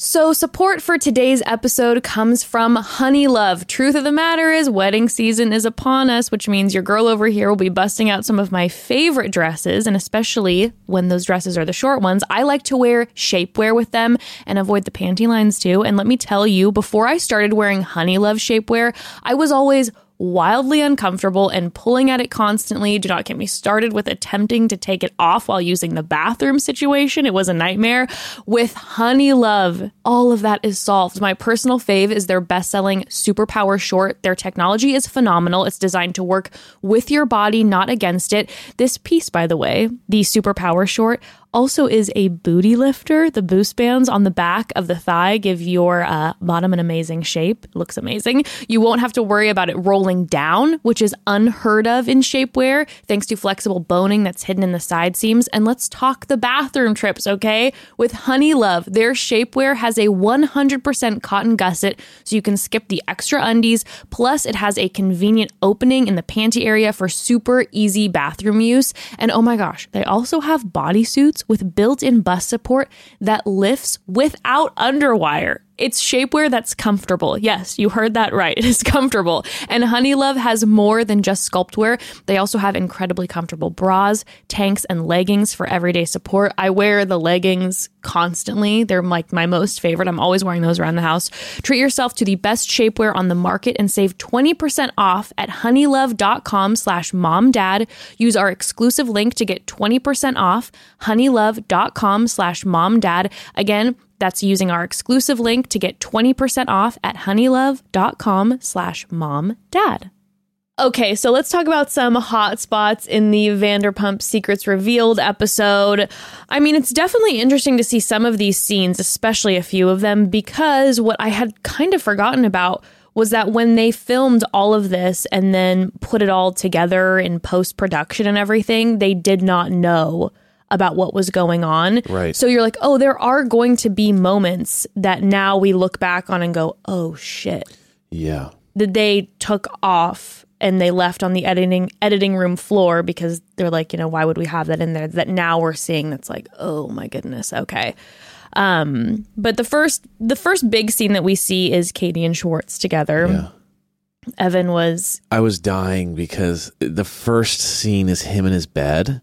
So, support for today's episode comes from Honeylove. Truth of the matter is, wedding season is upon us, which means your girl over here will be busting out some of my favorite dresses, and especially when those dresses are the short ones. I like to wear shapewear with them and avoid the panty lines too. And let me tell you, before I started wearing Honeylove shapewear, I was always wildly uncomfortable and pulling at it constantly. Do not get me started with attempting to take it off while using the bathroom situation. It was a nightmare. With Honeylove, all of that is solved. My personal fave is their best selling Superpower Short. Their technology is phenomenal. It's designed to work with your body, not against it. This piece, by the way, the Superpower Short, also is a booty lifter. The boost bands on the back of the thigh give your uh, bottom an amazing shape. It looks amazing. You won't have to worry about it rolling down, which is unheard of in shapewear, thanks to flexible boning that's hidden in the side seams. And let's talk the bathroom trips, okay? With Honeylove, their shapewear has a 100% cotton gusset, so you can skip the extra undies. Plus, it has a convenient opening in the panty area for super easy bathroom use. And oh my gosh, they also have bodysuits with built in bust support that lifts without underwire. It's shapewear that's comfortable. Yes, you heard that right. [LAUGHS] It is comfortable. And Honeylove has more than just sculptwear. They also have incredibly comfortable bras, tanks, and leggings for everyday support. I wear the leggings constantly. They're like my most favorite. I'm always wearing those around the house. Treat yourself to the best shapewear on the market and save 20% off at honeylove.com slash momdad. Use our exclusive link to get 20% off, honeylove.com slash momdad. Again, that's using our exclusive link to get 20% off at honeylove.com slash mom dad. Okay, so let's talk about some hot spots in the Vanderpump Secrets Revealed episode. I mean, it's definitely interesting to see some of these scenes, especially a few of them, because what I had kind of forgotten about was that when they filmed all of this and then put it all together in post production and everything, they did not know about what was going on. Right. So you're like, oh, there are going to be moments that now we look back on and go, oh shit Yeah. that they took off and they left on the editing editing room floor because they're like, you know, why would we have that in there? That now we're seeing that's like, oh my goodness, okay. Um, but the first the first big scene that we see is Katie and Schwartz together. Yeah. Evan was I was dying because the first scene is him in his bed.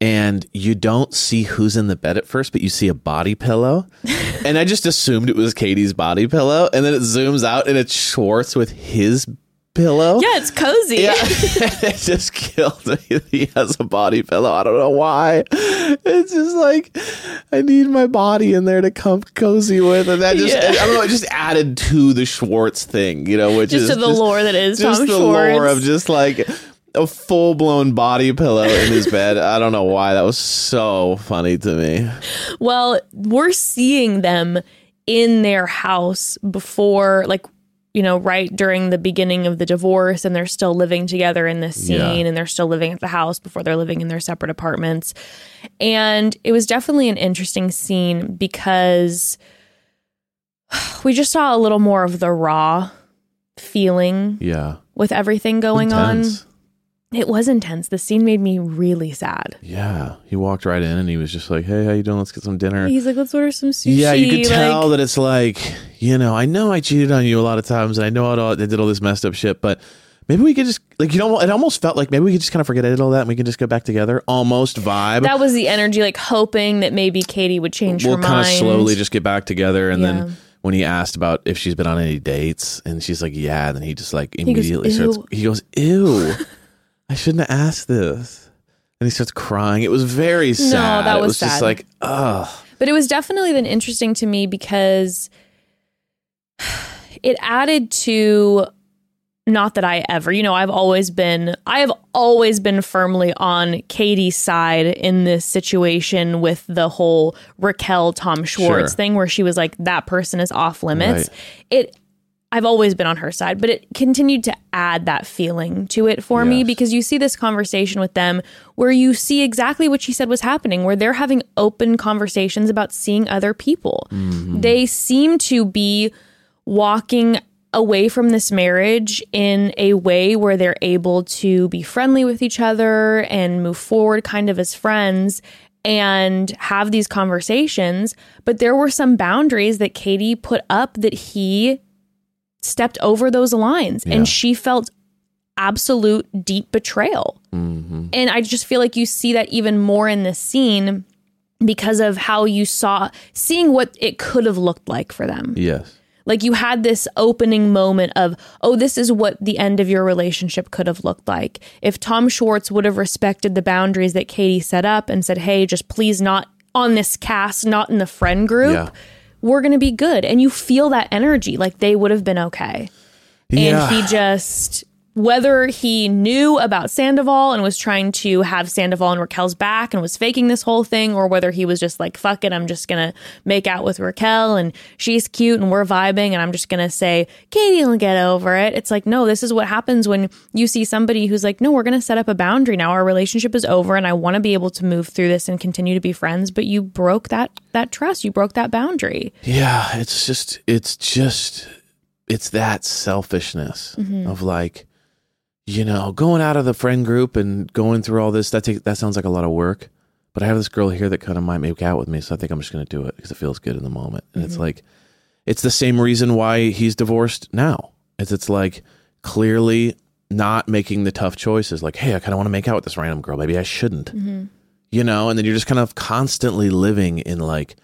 And you don't see who's in the bed at first, but you see a body pillow. [LAUGHS] and I just assumed it was Katie's body pillow. And then it zooms out and it's Schwartz with his pillow. Yeah, it's cozy. Yeah, [LAUGHS] it just killed me. He has a body pillow. I don't know why. It's just like I need my body in there to come cozy with, and that just Yeah. I don't know. It just added to the Schwartz thing, you know, which Just is to the lore that is just Tom the Schwartz. lore of just like a full blown body pillow in his bed. I don't know why. That was so funny to me. Well, we're seeing them in their house before, like, you know, right during the beginning of the divorce, and they're still living together in this scene, Yeah. and they're still living at the house before they're living in their separate apartments. And it was definitely an interesting scene because [SIGHS] we just saw a little more of the raw feeling Yeah. with everything going Intense. on. It was intense. The scene made me really sad. Yeah. He walked right in and he was just like, Hey, how you doing? Let's get some dinner. He's like, let's order some sushi. Yeah, you could tell like- that it's like, you know, I know I cheated on you a lot of times, and I know I did all this messed up shit, but maybe we could just like, you know, it almost felt like maybe we could just kind of forget I did all that, and we can just go back together, almost vibe. that was the energy, like hoping that maybe Katie would change we'll her kind of slowly just get back together, and Yeah. then when he asked about if she's been on any dates, and she's like, yeah, then he just like goes, immediately starts. He goes, ew, [LAUGHS] I shouldn't have asked this, and he starts crying. It was very sad. No, that it was was just sad. like, ugh. But it was definitely then interesting to me because it added to not that I ever, you know, I've always been I have always been firmly on Katie's side in this situation with the whole Raquel Tom Schwartz Sure. thing where she was like that person is off limits. Right. It I've always been on her side, but it continued to add that feeling to it for me because you see this conversation with them where you see exactly what she said was happening, where they're having open conversations about seeing other people. Mm-hmm. They seem to be walking away from this marriage in a way where they're able to be friendly with each other and move forward kind of as friends and have these conversations. But there were some boundaries that Katie put up that he stepped over those lines Yeah. and she felt absolute deep betrayal. Mm-hmm. And I just feel like you see that even more in this scene because of how you saw seeing what it could have looked like for them. Yes. Like you had this opening moment of, oh, this is what the end of your relationship could have looked like. If Tom Schwartz would have respected the boundaries that Katie set up and said, hey, just please not on this cast, not in the friend group, Yeah. We're going to be good. And you feel that energy, like they would have been okay. Yeah. And he just, whether he knew about Sandoval and was trying to have Sandoval and Raquel's back and was faking this whole thing, or whether he was just like, fuck it, I'm just to make out with Raquel and she's cute and we're vibing and I'm just to say, Katie will get over it. It's like, no, this is what happens when you see somebody who's like, no, we're to set up a boundary now. Our relationship is over and I want to be able to move through this and continue to be friends. But you broke that, that trust. You broke that boundary. Yeah, it's just it's just it's that selfishness Mm-hmm. of like you know, going out of the friend group and going through all this that take, that sounds like a lot of work. But I have this girl here that kind of might make out with me, so I think I'm just going to do it because it feels good in the moment. And Mm-hmm. it's like it's the same reason why he's divorced now. It's it's like clearly not making the tough choices like, "Hey, I kind of want to make out with this random girl. Maybe I shouldn't." Mm-hmm. You know, and then you're just kind of constantly living in like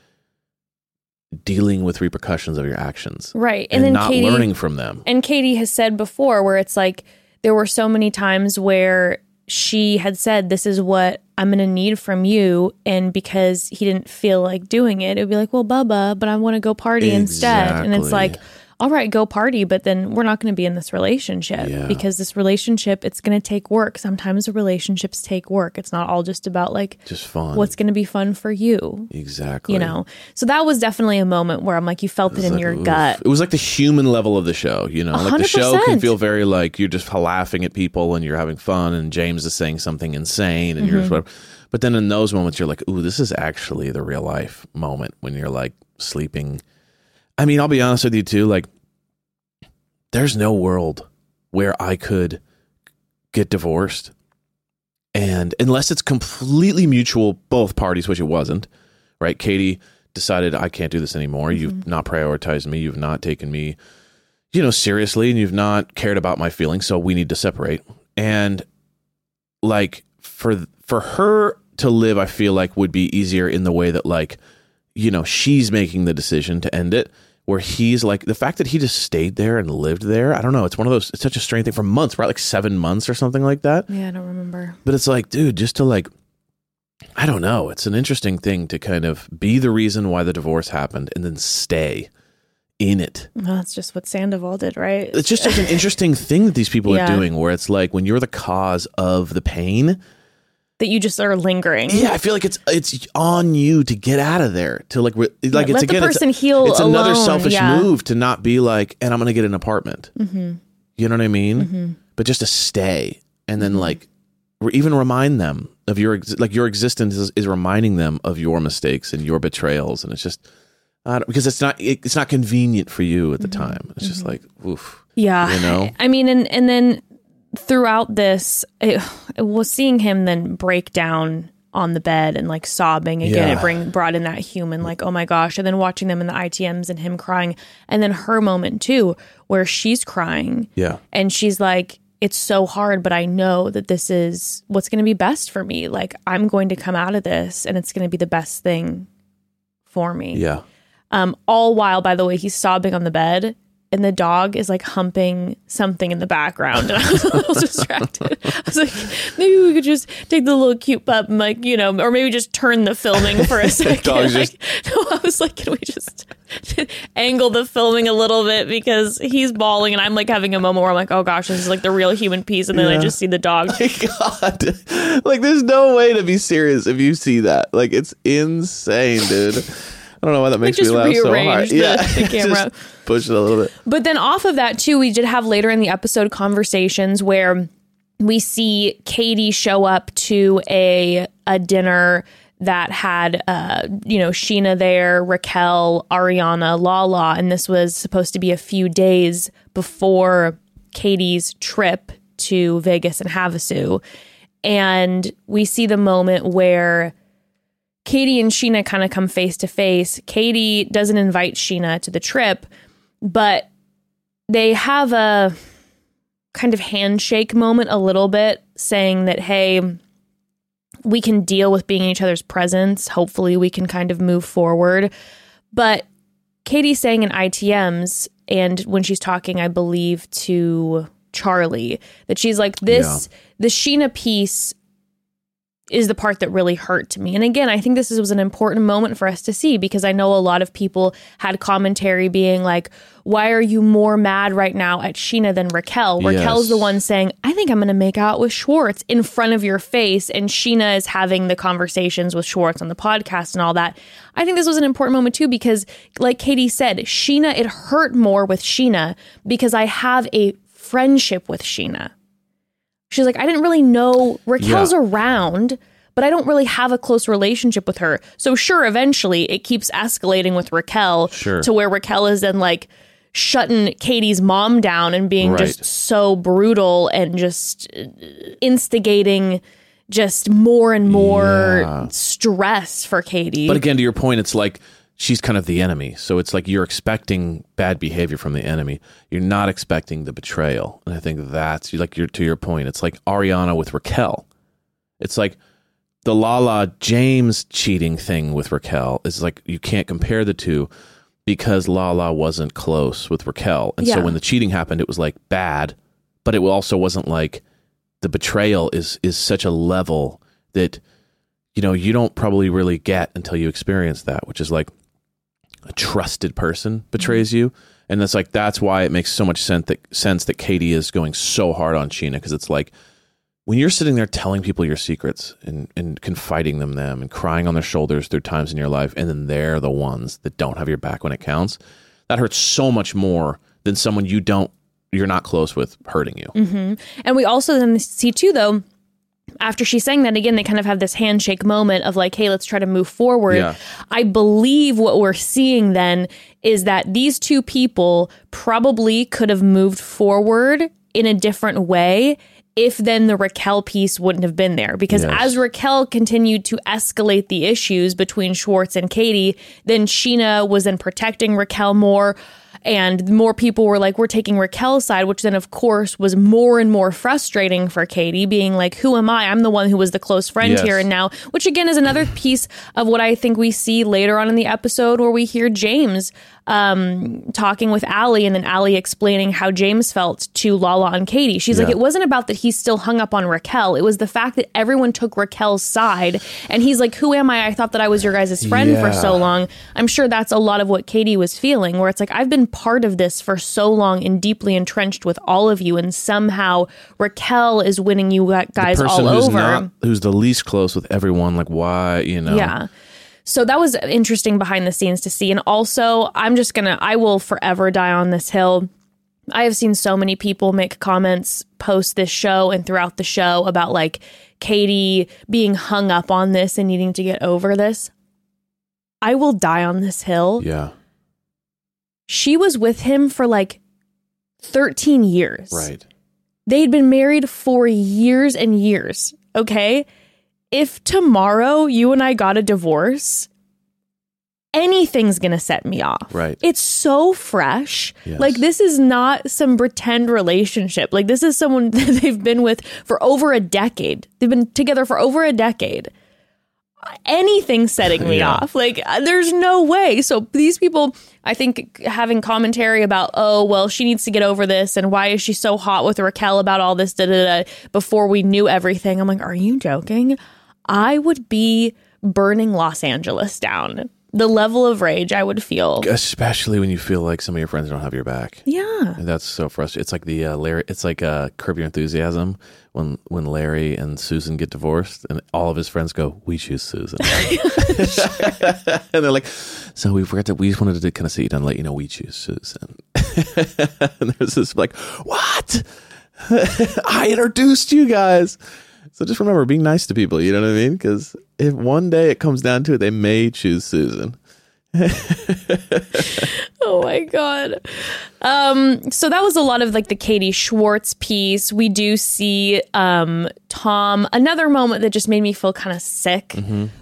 dealing with repercussions of your actions Right. and, And, then not Katie, learning from them. and Katie has said before where it's like there were so many times where she had said this is what I'm going to need from you and because he didn't feel like doing it it would be like well bubba but I want to go party instead and it's Exactly. like all right go party but then we're not going to be in this relationship Yeah. because this relationship it's going to take work sometimes relationships take work it's not all just about like Just fun. what's going to be fun for you exactly you know so that was definitely a moment where I'm like you felt it It's in like, your oof. gut It was like the human level of the show, you know, like the show can feel very like you're just laughing at people and you're having fun, and James is saying something insane, and you're Mm-hmm. just whatever. But then in those moments, you're like, ooh, this is actually the real life moment when you're like sleeping. I mean, I'll be honest with you too. Like, there's no world where I could get divorced, and unless it's completely mutual, both parties, which it wasn't, right? Katie decided I can't do this anymore. Mm-hmm. You've not prioritized me. You've not taken me, you know, seriously, and you've not cared about my feelings. So we need to separate. And like for for her to live, I feel like would be easier in the way that like, you know, she's making the decision to end it. Where he's like the fact that he just stayed there and lived there. I don't know. It's one of those. It's such a strange thing for months, right? Like seven months or something like that. yeah I don't remember But it's like, dude, just to like, I don't know. It's an interesting thing to kind of be the reason why the divorce happened and then stay in it. Well, that's just what Sandoval did, right? It's just such an interesting thing that these people [LAUGHS] Yeah. are doing where it's like when you're the cause of the pain, that you just are lingering. yeah, I feel like it's it's on you to get out of there. To like re- like it's let the again person it's, heal It's another selfish yeah. move to not be like and I'm going to get an apartment. Mm-hmm. You know what I mean? But just to stay and then like re- even remind them of your ex- like your existence is, is reminding them of your mistakes and your betrayals and it's just I don't, because it's not it, it's not convenient for you at the Mm-hmm. time. It's just like oof. Yeah. You know? I mean, and, and then throughout this, it, it was seeing him then break down on the bed and like sobbing again. Yeah. It bring brought in that human, like, oh my gosh. And then watching them in the ITMs and him crying. And then her moment too, where she's crying Yeah. and she's like, it's so hard, but I know that this is what's going to be best for me. Like, I'm going to come out of this and it's going to be the best thing for me. Yeah. Um, all while, by the way, he's sobbing on the bed and the dog is like humping something in the background. [LAUGHS] And I was a little distracted. I was like, maybe we could just take the little cute pup and like, you know, or maybe just turn the filming for a [LAUGHS] second. Dog's [LAUGHS] like, just- no, I was like, can we just angle the filming a little bit because he's bawling and I'm like having a moment where I'm like, oh gosh, this is like the real human piece. And then I just see the dog. God, like there's no way to be serious if you see that. Like it's insane, dude. I don't know why that makes me laugh so hard. the- yeah, the camera. just push it a little bit. But then off of that too, we did have later in the episode conversations where we see Katie show up to a a dinner that had uh you know Scheana there, Raquel, Ariana, Lala, and this was supposed to be a few days before Katie's trip to Vegas and Havasu. And we see the moment where Katie and Scheana kind of come face to face. Katie doesn't invite Scheana to the trip, but they have a kind of handshake moment a little bit saying that hey we can deal with being in each other's presence. Hopefully we can kind of move forward. But katie's saying in itms and when she's talking i believe to charli that she's like this the scheana piece is the part that really hurt to me. And again, I think this was an important moment for us to see because I know a lot of people had commentary being like, why are you more mad right now at Scheana than Raquel? Raquel's the one saying, I think I'm going to make out with Schwartz in front of your face. And Scheana is having the conversations with Schwartz on the podcast and all that. I think this was an important moment too because, like Katie said, Scheana, it hurt more with Scheana because I have a friendship with Scheana. She's like, I didn't really know Raquel's Yeah. around, but I don't really have a close relationship with her. So sure, eventually it keeps escalating with Raquel Sure. to where Raquel is then like shutting Katie's mom down and being Right. just so brutal and just uh, instigating just more and more Yeah. stress for Katie. But again, to your point, it's like she's kind of the enemy. So it's like you're expecting bad behavior from the enemy. You're not expecting the betrayal. And I think that's like your to your point. It's like Ariana with Raquel. It's like the Lala James cheating thing with Raquel is like you can't compare the two because Lala wasn't close with Raquel. And so when the cheating happened, it was like bad, but it also wasn't like the betrayal is is such a level that you know you don't probably really get until you experience that, which is like a trusted person betrays you. And that's like that's why it makes so much sense that sense that Katie is going so hard on Scheana because it's like when you're sitting there telling people your secrets and, and confiding them them and crying on their shoulders through times in your life, and then they're the ones that don't have your back when it counts, that hurts so much more than someone you don't you're not close with hurting you. Mm-hmm. And we also then see too, though, after she's saying that again, they kind of have this handshake moment of like, hey, let's try to move forward. Yeah. I believe what we're seeing then is that these two people probably could have moved forward in a different way if then the Raquel piece wouldn't have been there. Because Yes. as Raquel continued to escalate the issues between Schwartz and Katie, then Scheana was then protecting Raquel more. And more people were like, we're taking Raquel's side, which then, of course, was more and more frustrating for Katie, being like, who am I? I'm the one who was the close friend Yes. here. And now, which again is another [CLEARS THROAT] piece of what I think we see later on in the episode where we hear James um, talking with Ally and then Ally explaining how James felt to Lala and Katie. She's like, it wasn't about that he's still hung up on Raquel. It was the fact that everyone took Raquel's side. And he's like, who am I? I thought that I was your guys' friend for so long. I'm sure that's a lot of what Katie was feeling, where it's like, I've been part of this for so long and deeply entrenched with all of you, and somehow Raquel is winning you guys all who's over. not who's the least close with everyone like why you know Yeah. So that was interesting behind the scenes to see. And also, I'm just going to, I will forever die on this hill. I have seen so many people make comments post this show and throughout the show about like Katie being hung up on this and needing to get over this. I will die on this hill. yeah She was with him for like 13 years. right They'd been married for years and years. Okay. If tomorrow you and I got a divorce, anything's going to set me off. Right. It's so fresh. Yes. Like, this is not some pretend relationship. Like, this is someone [LAUGHS] that they've been with for over a decade. They've been together for over a decade. Anything setting me Yeah. off. Like, uh, there's no way. So, these people, I think, having commentary about, oh, well, she needs to get over this and why is she so hot with Raquel about all this da da da before we knew everything. I'm like, are you joking? I would be burning Los Angeles down. The level of rage I would feel. especially when you feel like some of your friends don't have your back Yeah. And that's so frustrating. It's like the uh, Larry. It's like uh, Curb Your Enthusiasm when when Larry and Susan get divorced, and all of his friends go, "We choose Susan," [LAUGHS] [LAUGHS] and they're like, "So we forgot to. We just wanted to kind of sit you down and let you know we choose Susan." [LAUGHS] and there's this like, "What? I introduced you guys." So just remember, being nice to people. You know what I mean? Because if one day it comes down to it, they may choose Susan. [LAUGHS] Oh my god. Um so that was a lot of like the Katie Schwartz piece. We do see um Tom another moment that just made me feel kind of sick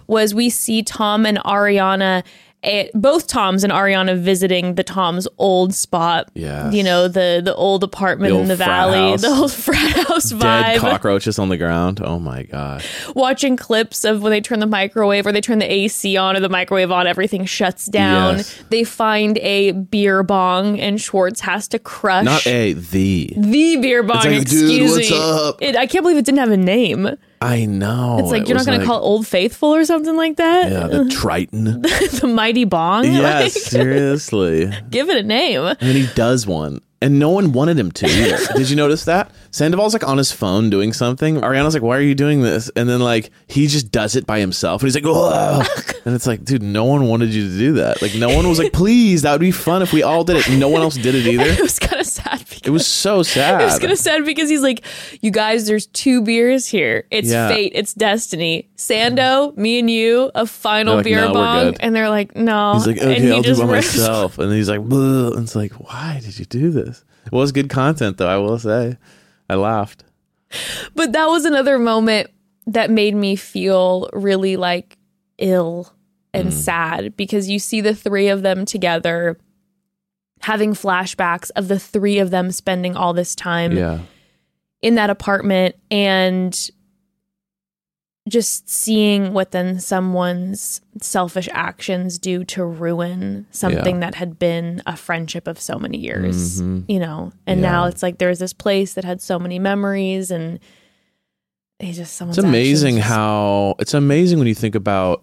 was we see Tom and Ariana eh, both Toms and Ariana visiting the Tom's old spot. Yeah, You know, the the old apartment The in the valley, house. the old [LAUGHS] frat house Dead vibe. cockroaches on the ground. Oh my god. watching clips of when they turn the microwave or they turn the AC on or the microwave on, everything shuts down. Yes. They find a beer bong and Schwartz has to crush Not a the. the beer bong. like, "Dude, excuse what's me. up?" It, I can't believe it didn't have a name. I know. It's like It you're not going to call it Old Faithful or something like that. Yeah, the [LAUGHS] Triton. [LAUGHS] the mighty bong. yes, Like, [LAUGHS] seriously. give it a name. And then he does one. And no one wanted him to either. Did you notice that? Sandoval's like on his phone doing something. Ariana's like, why are you doing this? And then like he just does it by himself. And he's like, whoa. and it's like, dude, no one wanted you to do that. Like no one was like, please, that would be fun if we all did it. No one else did it either. [LAUGHS] It was kind of sad because It was so sad. It was kind of sad because he's like, you guys, there's two beers here. It's Yeah. fate. It's destiny. Sando, me and you, a final like, beer "No, bong. And they're like, no. He's like, and okay, he I'll do by rips- myself. [LAUGHS] And he's like, "Bleh." and it's like, why did you do this? It was good content, though. I will say, I laughed. But that was another moment that made me feel really like ill and Mm. sad because you see the three of them together having flashbacks of the three of them spending all this time Yeah, in that apartment and just seeing what then someone's selfish actions do to ruin something Yeah. that had been a friendship of so many years, Mhm. you know. And now it's like there's this place that had so many memories and he just someone's it's amazing just- how it's amazing when you think about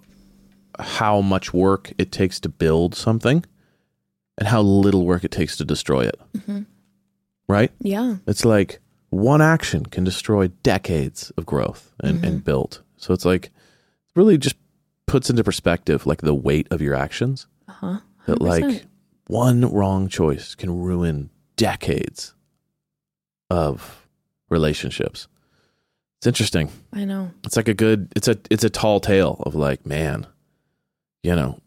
how much work it takes to build something, and how little work it takes to destroy it. Mhm. Right? Yeah. It's like one action can destroy decades of growth and, and build. So it's like really just puts into perspective like the weight of your actions. Uh-huh. That like one wrong choice can ruin decades of relationships. It's interesting. I know. It's like a good it's a it's a tall tale of like, man, you know,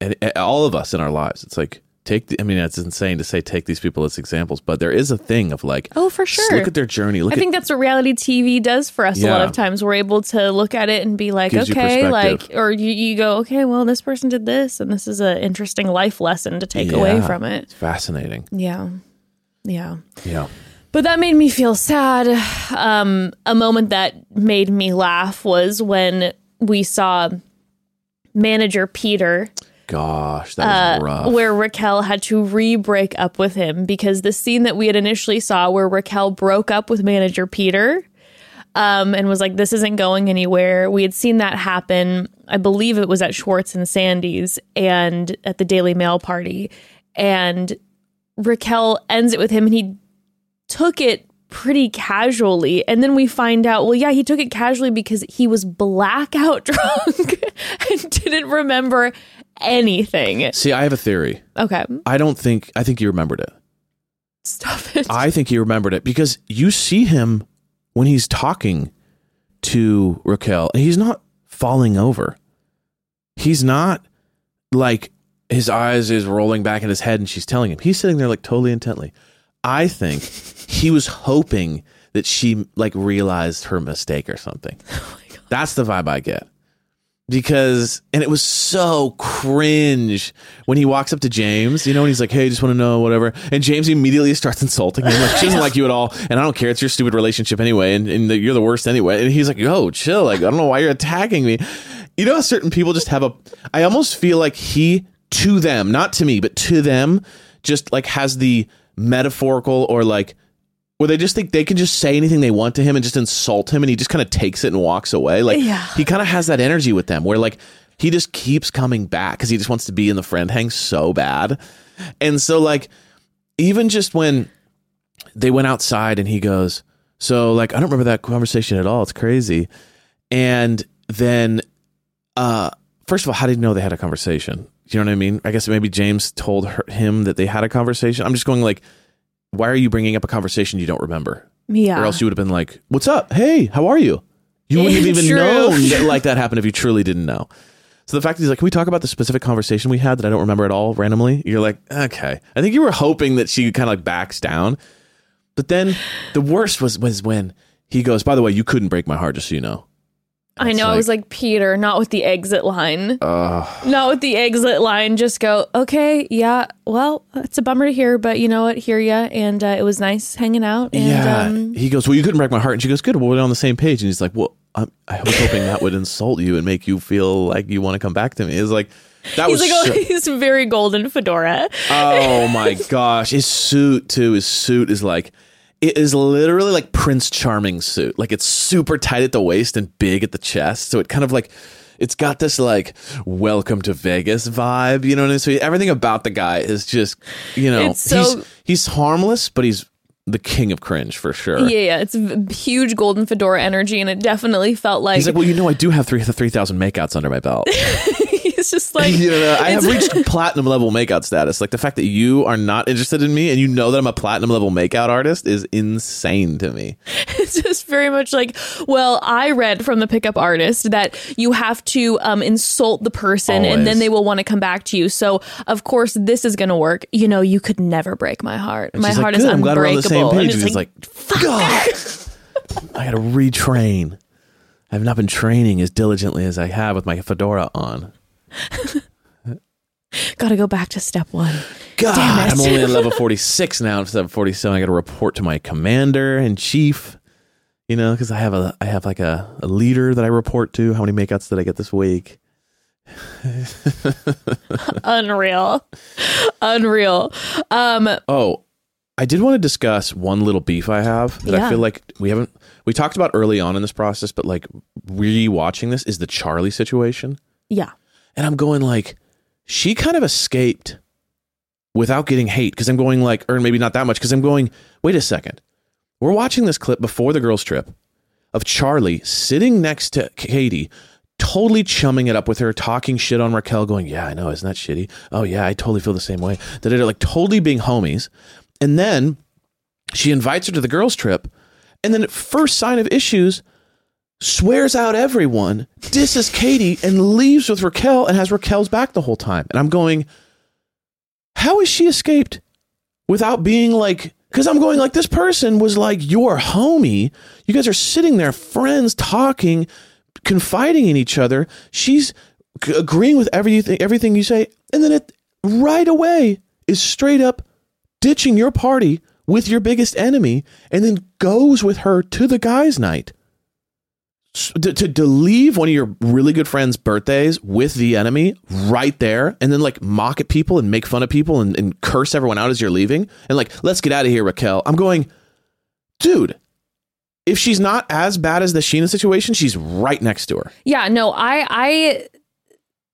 and, and all of us in our lives. It's like take the, I mean, it's insane to say take these people as examples, but there is a thing of like Oh, for sure. look at their journey. Look I think that's what reality TV does for us a lot of times. We're able to look at it and be like, Gives okay, like, or you, you go, okay, well, this person did this, and this is an interesting life lesson to take at away from it. It's fascinating. Yeah. Yeah. Yeah. But that made me feel sad. Um, a moment that made me laugh was when we saw manager Peter Gosh, that was uh, rough. where Raquel had to re break up with him because the scene that we had initially saw where Raquel broke up with manager Peter um, and was like, this isn't going anywhere. We had seen that happen. I believe it was at Schwartz and Sandy's and at the Daily Mail party. And Raquel ends it with him and he took it pretty casually. And then we find out, well, yeah, he took it casually because he was blackout [LAUGHS] drunk and didn't remember anything. See, I have a theory. Okay. I don't think I think you remembered it. Stop it. I think he remembered it because you see him when he's talking to Raquel, and he's not falling over. He's not like his eyes is rolling back in his head, and she's telling him. He's sitting there like totally intently. I think he was hoping that she like realized her mistake or something. [LAUGHS] Oh That's the vibe I get. Because and it was so cringe when he walks up to James, you know, and he's like, "Hey, just want to know whatever," and James immediately starts insulting him, like she doesn't [LAUGHS] like you at all, and I don't care. It's your stupid relationship anyway, and, and you're the worst anyway. And he's like, "Yo, chill. Like, I don't know why you're attacking me." You know, certain people just have a. I almost feel like he to them, not to me, but to them, just like has the metaphorical or like where they just think they can just say anything they want to him and just insult him and he just kind of takes it and walks away. Like Yeah. he kind of has that energy with them where like he just keeps coming back because he just wants to be in the friend hang so bad. And so like even just when they went outside and he goes, So like I don't remember that conversation at all. It's crazy. And then uh first of all, how did you know they had a conversation? You know what I mean? I guess maybe James told her, him that they had a conversation. I'm just going like, why are you bringing up a conversation you don't remember? yeah. Or else you would have been like, "What's up? Hey, how are you?" You wouldn't have [LAUGHS] even True. known that like that happened if you truly didn't know. So the fact that he's like, "Can we talk about the specific conversation we had that I don't remember at all?" Randomly, you're like, "Okay." I think you were hoping that she kind of like backs down, but then the worst was was when he goes, "By the way, you couldn't break my heart, just so you know." I know. I was like, Peter, not with the exit line. Not with the exit line. Just go, okay, yeah, well, it's a bummer to hear, but you know what? Hear ya. And uh, it was nice hanging out. And yeah. um, he goes, Well, you couldn't break my heart. And she goes, Good. Well, we're on the same page. And he's like, Well, I'm, I was hoping that would insult you and make you feel like you want to come back to me. It's like, that he's was like, so- oh, [LAUGHS] he's very golden fedora. oh my gosh. His suit, too. His suit is like, it is literally like Prince Charming suit. Like it's super tight at the waist and big at the chest. So it kind of like, it's got this like welcome to Vegas vibe, you know what I mean? So everything about the guy is just, you know, so- he's, he's harmless, but he's the king of cringe for sure. Yeah, yeah, it's v- huge golden fedora energy, and it definitely felt like, He's like, well, you know, I do have three three thousand makeouts under my belt. [LAUGHS] [LAUGHS] he's just like, you know, I have [LAUGHS] reached platinum level makeout status. Like the fact that you are not interested in me and you know that I'm a platinum level makeout artist is insane to me. it's just very much like, well, I read from the pickup artist that you have to um, insult the person, and then they will want to come back to you. So, of course, this is going to work. You know, you could never break my heart. my heart like, is Good, I'm glad we're on the unbreakable. same And page. it's And he's like, God, [LAUGHS] I got to retrain. I have not been training as diligently as I have with my fedora on. [LAUGHS] Got to go back to step one. God. I'm only on level [LAUGHS] 46 now instead of 47. I got to report to my commander in chief, you know, because I have a I have like a, a leader that I report to. How many makeouts did I get this week? [LAUGHS] Unreal. Unreal. Um, Oh, I did want to discuss one little beef I have that I feel like we haven't we talked about early on in this process, but like rewatching this is the Charli situation. yeah. And I'm going like, she kind of escaped without getting hate because I'm going like, or maybe not that much because I'm going, wait a second. We're watching this clip before the girls' trip of Charli sitting next to Katie, totally chumming it up with her, talking shit on Raquel, going, yeah, I know, isn't that shitty? Oh yeah, I totally feel the same way. That are like totally being homies. And then she invites her to the girls' trip, and then first sign of issues, swears out everyone, disses Katie, and leaves with Raquel and has Raquel's back the whole time. And I'm going, how has she escaped without being like, because I'm going like, this person was like your homie. You guys are sitting there, friends, talking, confiding in each other. She's agreeing with everything, everything you say. And then it right away is straight up ditching your party with your biggest enemy and then goes with her to the guys' night to, to, to leave one of your really good friends' birthdays with the enemy right there and then like mock at people and make fun of people and, and curse everyone out as you're leaving and like, let's get out of here, Raquel. I'm going, dude, if she's not as bad as the Scheana situation, she's right next to her. Yeah, no, I I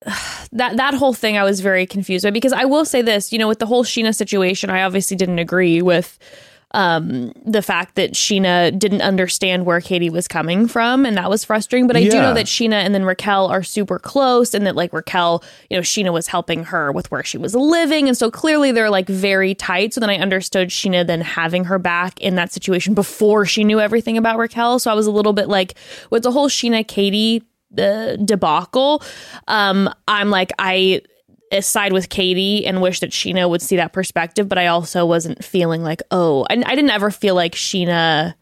[SIGHS] that that whole thing I was very confused by because I will say this, you know, with the whole Scheana situation, I obviously didn't agree with um, the fact that Scheana didn't understand where Katie was coming from, and that was frustrating. But I do know that Scheana and then Raquel are super close, and that like Raquel, you know, Scheana was helping her with where she was living, and so clearly they're like very tight. So then I understood Scheana then having her back in that situation before she knew everything about Raquel. So I was a little bit like with the whole Scheana Katie uh, debacle. Um, I'm like I side with Katie and wish that Scheana would see that perspective, but I also wasn't feeling like, oh, I, I didn't ever feel like Scheana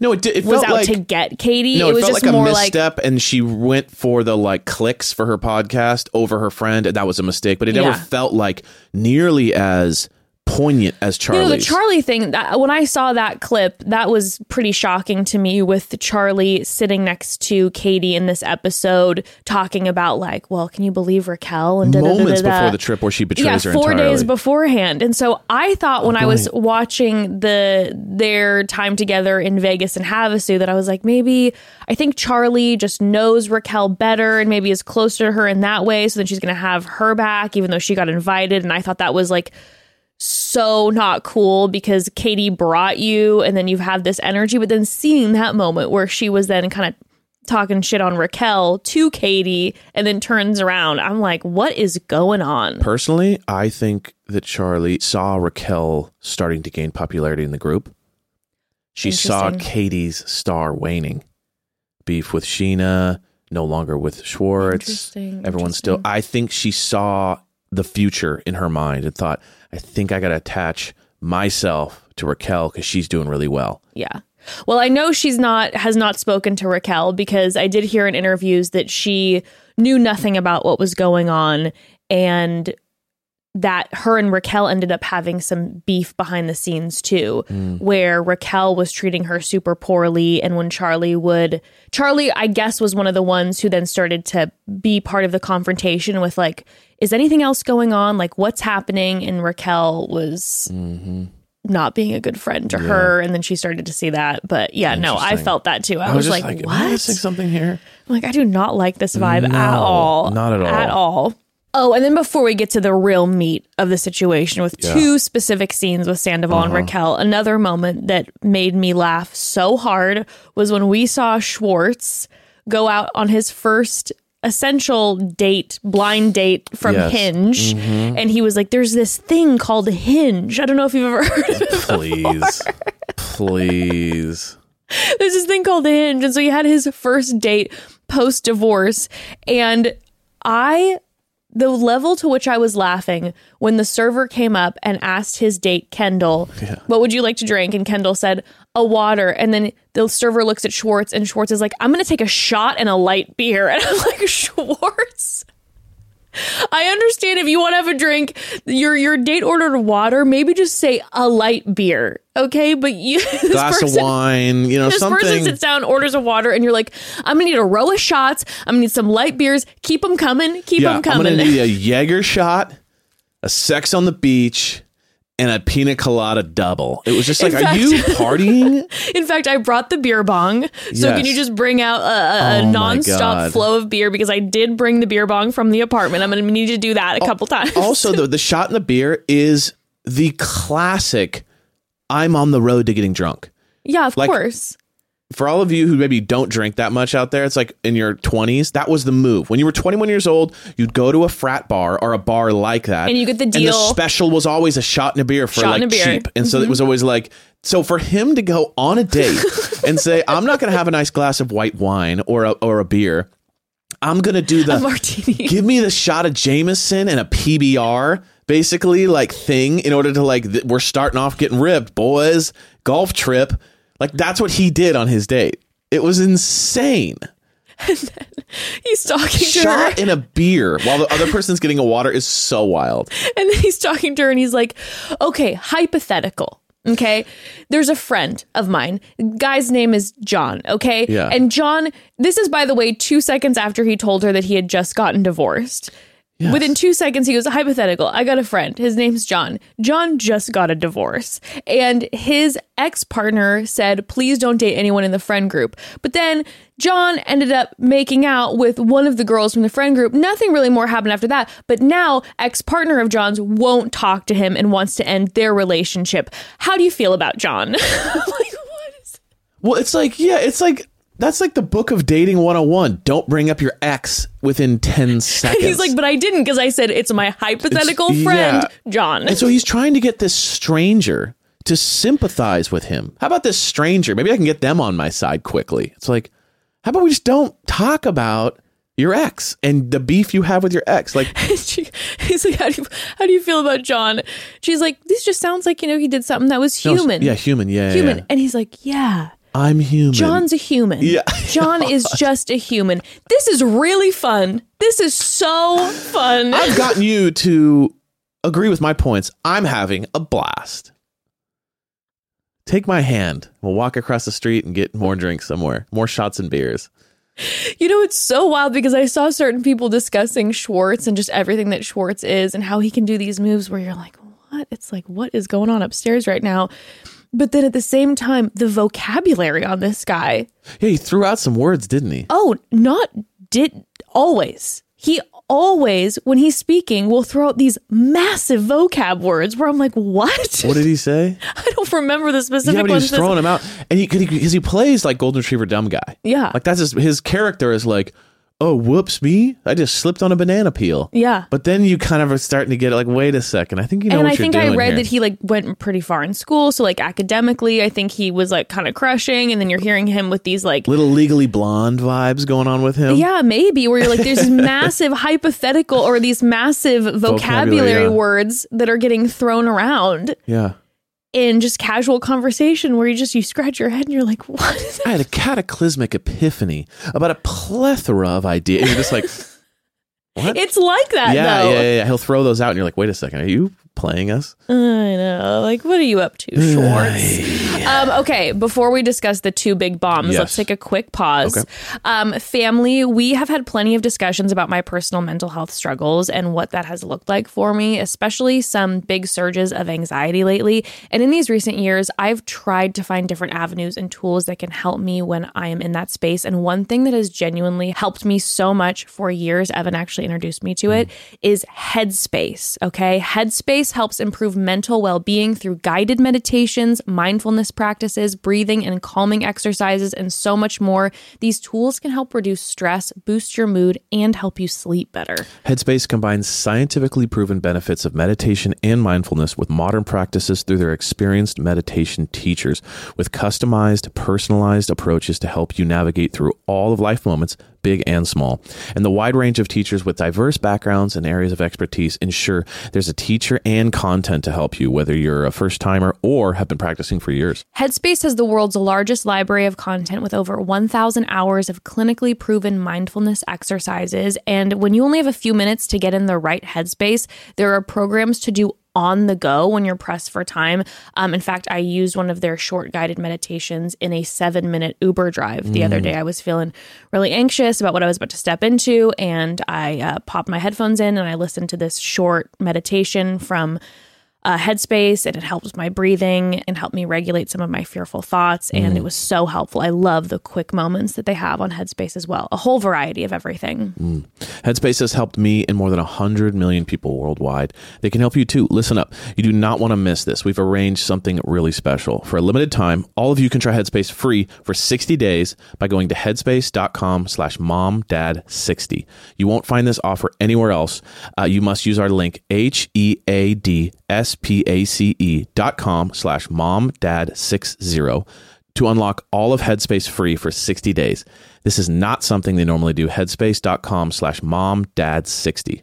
No, it, it was felt out like to get Katie. no, it it, was just like a more like misstep, and she went for the like clicks for her podcast over her friend, and that was a mistake. But it never Yeah. felt like nearly as poignant as you Charli's. know the Charli thing. That, when I saw that clip, that was pretty shocking to me. With Charli sitting next to Katie in this episode, talking about like, well, can you believe Raquel and da, da, da, Moments da, before the trip where she betrays yeah, her four entirely. days beforehand. And so I thought when oh, I was watching the their time together in Vegas and Havasu that I was like, maybe I think Charli just knows Raquel better and maybe is closer to her in that way. So then she's going to have her back, even though she got invited. And I thought that was like so not cool because Katie brought you and then you have this energy. But then seeing that moment where she was then kind of talking shit on Raquel to Katie and then turns around, I'm like, what is going on? Personally, I think that Charli saw Raquel starting to gain popularity in the group. She saw Katie's star waning. Beef with Scheana, no longer with Schwartz. Interesting, Everyone's still. I think she saw the future in her mind and thought, I think I got to attach myself to Raquel because she's doing really well. Yeah. Well, I know she's not has not spoken to Raquel because I did hear in interviews that she knew nothing about what was going on and that her and Raquel ended up having some beef behind the scenes too, where Raquel was treating her super poorly. And when Charli would, Charli, I guess, was one of the ones who then started to be part of the confrontation with, like, is anything else going on? Like, what's happening? And Raquel was mm-hmm. not being a good friend to her. And then she started to see that. But yeah, no, I felt that too. I, I was, just like, am I what? missing something here? I'm like, I do not like this vibe at all. not at all. At all. Oh, and then before we get to the real meat of the situation with Yeah. two specific scenes with Sandoval and uh-huh. Raquel, another moment that made me laugh so hard was when we saw Schwartz go out on his first essential date, blind date from Yes. Hinge. Mm-hmm. And he was like, There's this thing called Hinge. I don't know if you've ever [LAUGHS] heard of it. Please. Please. [LAUGHS] there's this thing called Hinge. And so he had his first date post divorce. And I, the level to which I was laughing when the server came up and asked his date, Kendall, what would you like to drink? And Kendall said, a water. And then the server looks at Schwartz and Schwartz is like, I'm going to take a shot and a light beer. [LAUGHS] And I'm like, Schwartz. I understand if you want to have a drink, your your date ordered water. Maybe just say a light beer, okay? But you [LAUGHS] Glass person, of wine, you know, this person sits down, orders a water, and you're like, I'm gonna need a row of shots. I'm gonna need some light beers. Keep them coming. Keep yeah, them coming. I'm gonna need a Jaeger shot, a sex on the beach, and a pina colada double. It was just like, In are you [LAUGHS] partying? In fact, I brought the beer bong. So can you just bring out a, a, Oh nonstop flow of beer? Because I did bring the beer bong from the apartment. I'm gonna need to do that a couple times. also, the the shot in the beer is the classic. I'm on the road to getting drunk. yeah, of like- course. For all of you who maybe don't drink that much out there, it's like in your 20s, that was the move. When you were 21 years old, you'd go to a frat bar or a bar like that. And you get the And deal. the special was always a shot and a beer for Shot like and beer. Mm-hmm. cheap. And so it was always like, so for him to go on a date [LAUGHS] and say, I'm not going to have a nice glass of white wine or a, or a beer. I'm going to do the A martini. [LAUGHS] give me the shot of Jameson and a PBR basically like thing in order to like th- we're starting off getting ripped boys golf trip like that's what he did on his date it was insane He's talking to her. shot in a beer while the other person's getting a water is so wild And then he's talking to her and he's like, okay, hypothetical. Okay. There's a friend of mine. Guy's name is John. Okay. Yeah. And John, this is, by the way, two seconds after he told her that he had just gotten divorced. Yes. Within two seconds, he goes, hypothetical. I got a friend. His name's John. John just got a divorce. And his ex partner said, please don't date anyone in the friend group. But then John ended up making out with one of the girls from the friend group. Nothing really more happened after that. But now, ex partner of John's won't talk to him and wants to end their relationship. How do you feel about John? [LAUGHS] like, what is. Well, it's like, yeah, it's like that's like the book of dating 101. Don't bring up your ex within 10 seconds. [LAUGHS] He's like, but I didn't because I said it's my hypothetical It's- friend, yeah. John. And so he's trying to get this stranger to sympathize with him. How about this stranger? Maybe I can get them on my side quickly. It's like, how about we just don't talk about your ex and the beef you have with your ex? Like, [LAUGHS] she, he's like, how do, you, how do you feel about John? She's like, this just sounds like, you know, he did something that was no, human. yeah, human. Yeah, yeah, Human. yeah. And he's like, yeah. I'm human. John's a human. Yeah. [LAUGHS] John is just a human. This is really fun. This is so fun. I've gotten you to agree with my points. I'm having a blast. Take my hand. We'll walk across the street and get more drinks somewhere, more shots and beers. You know, it's so wild because I saw certain people discussing Schwartz and just everything that Schwartz is and how he can do these moves where you're like, what? It's like, what is going on upstairs right now? But then at the same time, the vocabulary on this guy, Yeah, he threw out some words, didn't he? oh, not did always. He always, when he's speaking, will throw out these massive vocab words where I'm like, what? What did he [LAUGHS] say? I don't remember the specific yeah, but he ones. throwing them out, and he because he, plays like golden retriever dumb guy. Yeah. like that's his his character is like, oh whoops me, I just slipped on a banana peel. Yeah. But then you kind of are starting to get like, wait a second, I think you know and I think I read here. that he like went pretty far in school. So like academically, I think he was like kind of crushing. And then you're hearing him with these like, little legally blonde vibes going on with him. yeah, maybe where you're like, there's [LAUGHS] massive hypothetical or these massive vocabulary, Vocabulary, yeah. words that are getting thrown around yeah. In just casual conversation where you just you scratch your head and you're like, [LAUGHS] what is that? I had a cataclysmic epiphany about a plethora of ideas. And you're just like, [LAUGHS] what? It's like that yeah, though. yeah, yeah, yeah. He'll throw those out, and you're like, wait a second, are you playing us? I know. Like, what are you up to, Schwartz? um, okay, before we discuss the two big bombs, Yes. let's take a quick pause. Okay. Um, family, we have had plenty of discussions about my personal mental health struggles and what that has looked like for me, especially some big surges of anxiety lately. And in these recent years, I've tried to find different avenues and tools that can help me when I am in that space. And one thing that has genuinely helped me so much for years, Evan actually introduced me to it, is Headspace. Okay. Headspace helps improve mental well being through guided meditations, mindfulness practices, breathing and calming exercises, and so much more. These tools can help reduce stress, boost your mood, and help you sleep better. Headspace combines scientifically proven benefits of meditation and mindfulness with modern practices through their experienced meditation teachers with customized, personalized approaches to help you navigate through all of life moments, big and small. And the wide range of teachers with diverse backgrounds and areas of expertise ensure there's a teacher and content to help you, whether you're a first timer or have been practicing for years. Headspace has the world's largest library of content with over 1,000 hours of clinically proven mindfulness exercises. And when you only have a few minutes to get in the right headspace, there are programs to do on the go when you're pressed for time. Um, in fact, I used one of their short guided meditations in a seven minute Uber drive the other day. I was feeling really anxious about what I was about to step into, and I uh, popped my headphones in and I listened to this short meditation from uh, Headspace, and it helped my breathing and helped me regulate some of my fearful thoughts. And it was so helpful. I love the quick moments that they have on Headspace as well. A whole variety of everything. Headspace has helped me and more than 100 million people worldwide. They can help you too. Listen up. You do not want to miss this. We've arranged something really special. For a limited time, all of you can try Headspace free for 60 days by going to headspace.com slash momdad60. You won't find this offer anywhere else. Uh, you must use our link H-E-A-D-S-P-A-C-E E dot com slash mom dad six zero to unlock all of Headspace free for 60 days. This is not something they normally do. Headspace.com slash momdad60.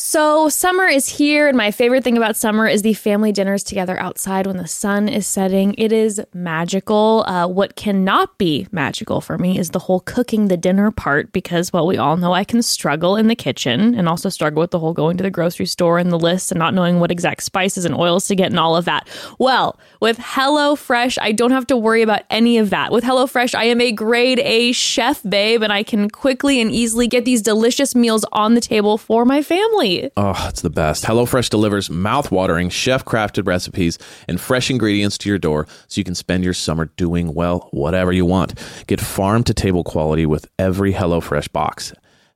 So, summer is here, and my favorite thing about summer is the family dinners together outside when the sun is setting. It is magical. Uh, what cannot be magical for me is the whole cooking the dinner part because, well, we all know I can struggle in the kitchen and also struggle with the whole going to the grocery store and the list and not knowing what exact spices and oils to get and all of that. Well, with HelloFresh, I don't have to worry about any of that. With HelloFresh, I am a grade A chef babe, and I can quickly and easily get these delicious meals on the table for my family. Oh, it's the best. HelloFresh delivers mouth-watering, chef-crafted recipes and fresh ingredients to your door so you can spend your summer doing, well, whatever you want. Get farm-to-table quality with every HelloFresh box.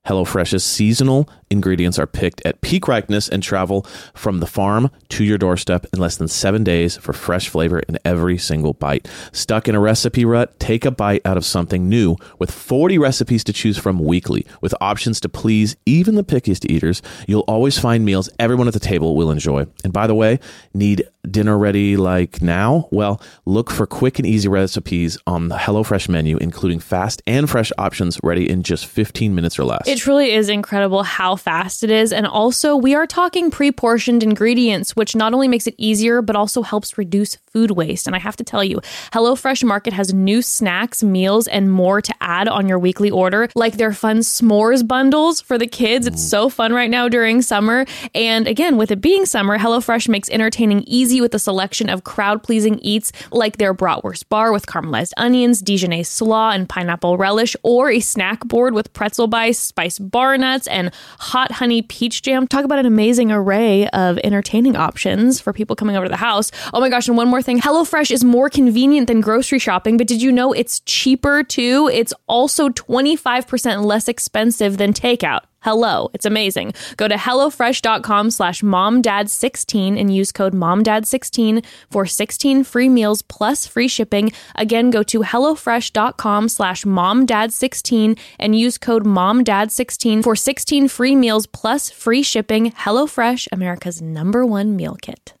HelloFresh's seasonal ingredients are picked at peak ripeness and travel from the farm to your doorstep in less than seven days for fresh flavor in every single bite. Stuck in a recipe rut? Take a bite out of something new with 40 recipes to choose from weekly, with options to please even the pickiest eaters. You'll always find meals everyone at the table will enjoy. And by the way, need dinner ready like now? Well, look for quick and easy recipes on the HelloFresh menu, including fast and fresh options ready in just 15 minutes or less. It truly is incredible how fast it is. And also, we are talking pre portioned ingredients, which not only makes it easier, but also helps reduce food waste. And I have to tell you, HelloFresh Market has new snacks, meals, and more to add on your weekly order, like their fun s'mores bundles for the kids. It's so fun right now during summer. And again, with it being summer, HelloFresh makes entertaining easy with a selection of crowd pleasing eats like their bratwurst bar with caramelized onions, Dijonnaise slaw, and pineapple relish, or a snack board with pretzel bites, spiced bar nuts, and hot honey peach jam. Talk about an amazing array of entertaining options for people coming over to the house. Oh my gosh, and one more thing HelloFresh is more convenient than grocery shopping, but did you know it's cheaper too? It's also 25% less expensive than takeout. Hello, it's amazing. Go to HelloFresh.com slash MomDad16 and use code MomDad16 for 16 free meals plus free shipping. Again, go to HelloFresh.com slash MomDad16 and use code MomDad16 for 16 free meals plus free shipping. HelloFresh, America's number one meal kit.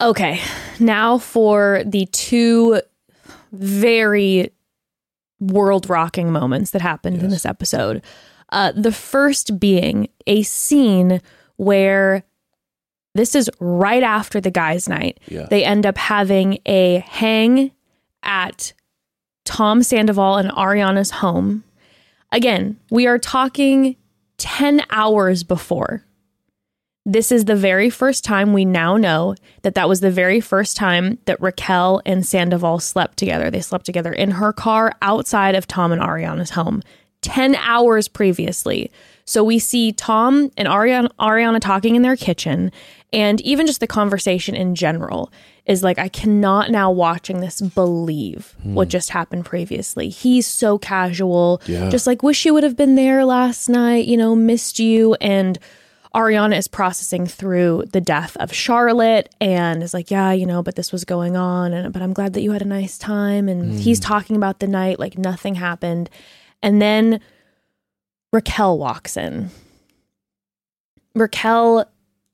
Okay, now for the two very world rocking moments that happened in this episode. Uh, the first being a scene where this is right after the guys' night. Yeah. They end up having a hang at Tom Sandoval and Ariana's home. Again, we are talking 10 hours before. This is the very first time we now know that that was the very first time that Raquel and Sandoval slept together. They slept together in her car outside of Tom and Ariana's home 10 hours previously. So we see Tom and Ariana, Ariana talking in their kitchen, and even just the conversation in general is like, I cannot now watching this believe what hmm. just happened previously. He's so casual, Yeah. just like, wish you would have been there last night, you know, missed you. And Ariana is processing through the death of Charlotte and is like, yeah, you know, but this was going on and but I'm glad that you had a nice time and hmm. he's talking about the night like nothing happened. And then Raquel walks in. Raquel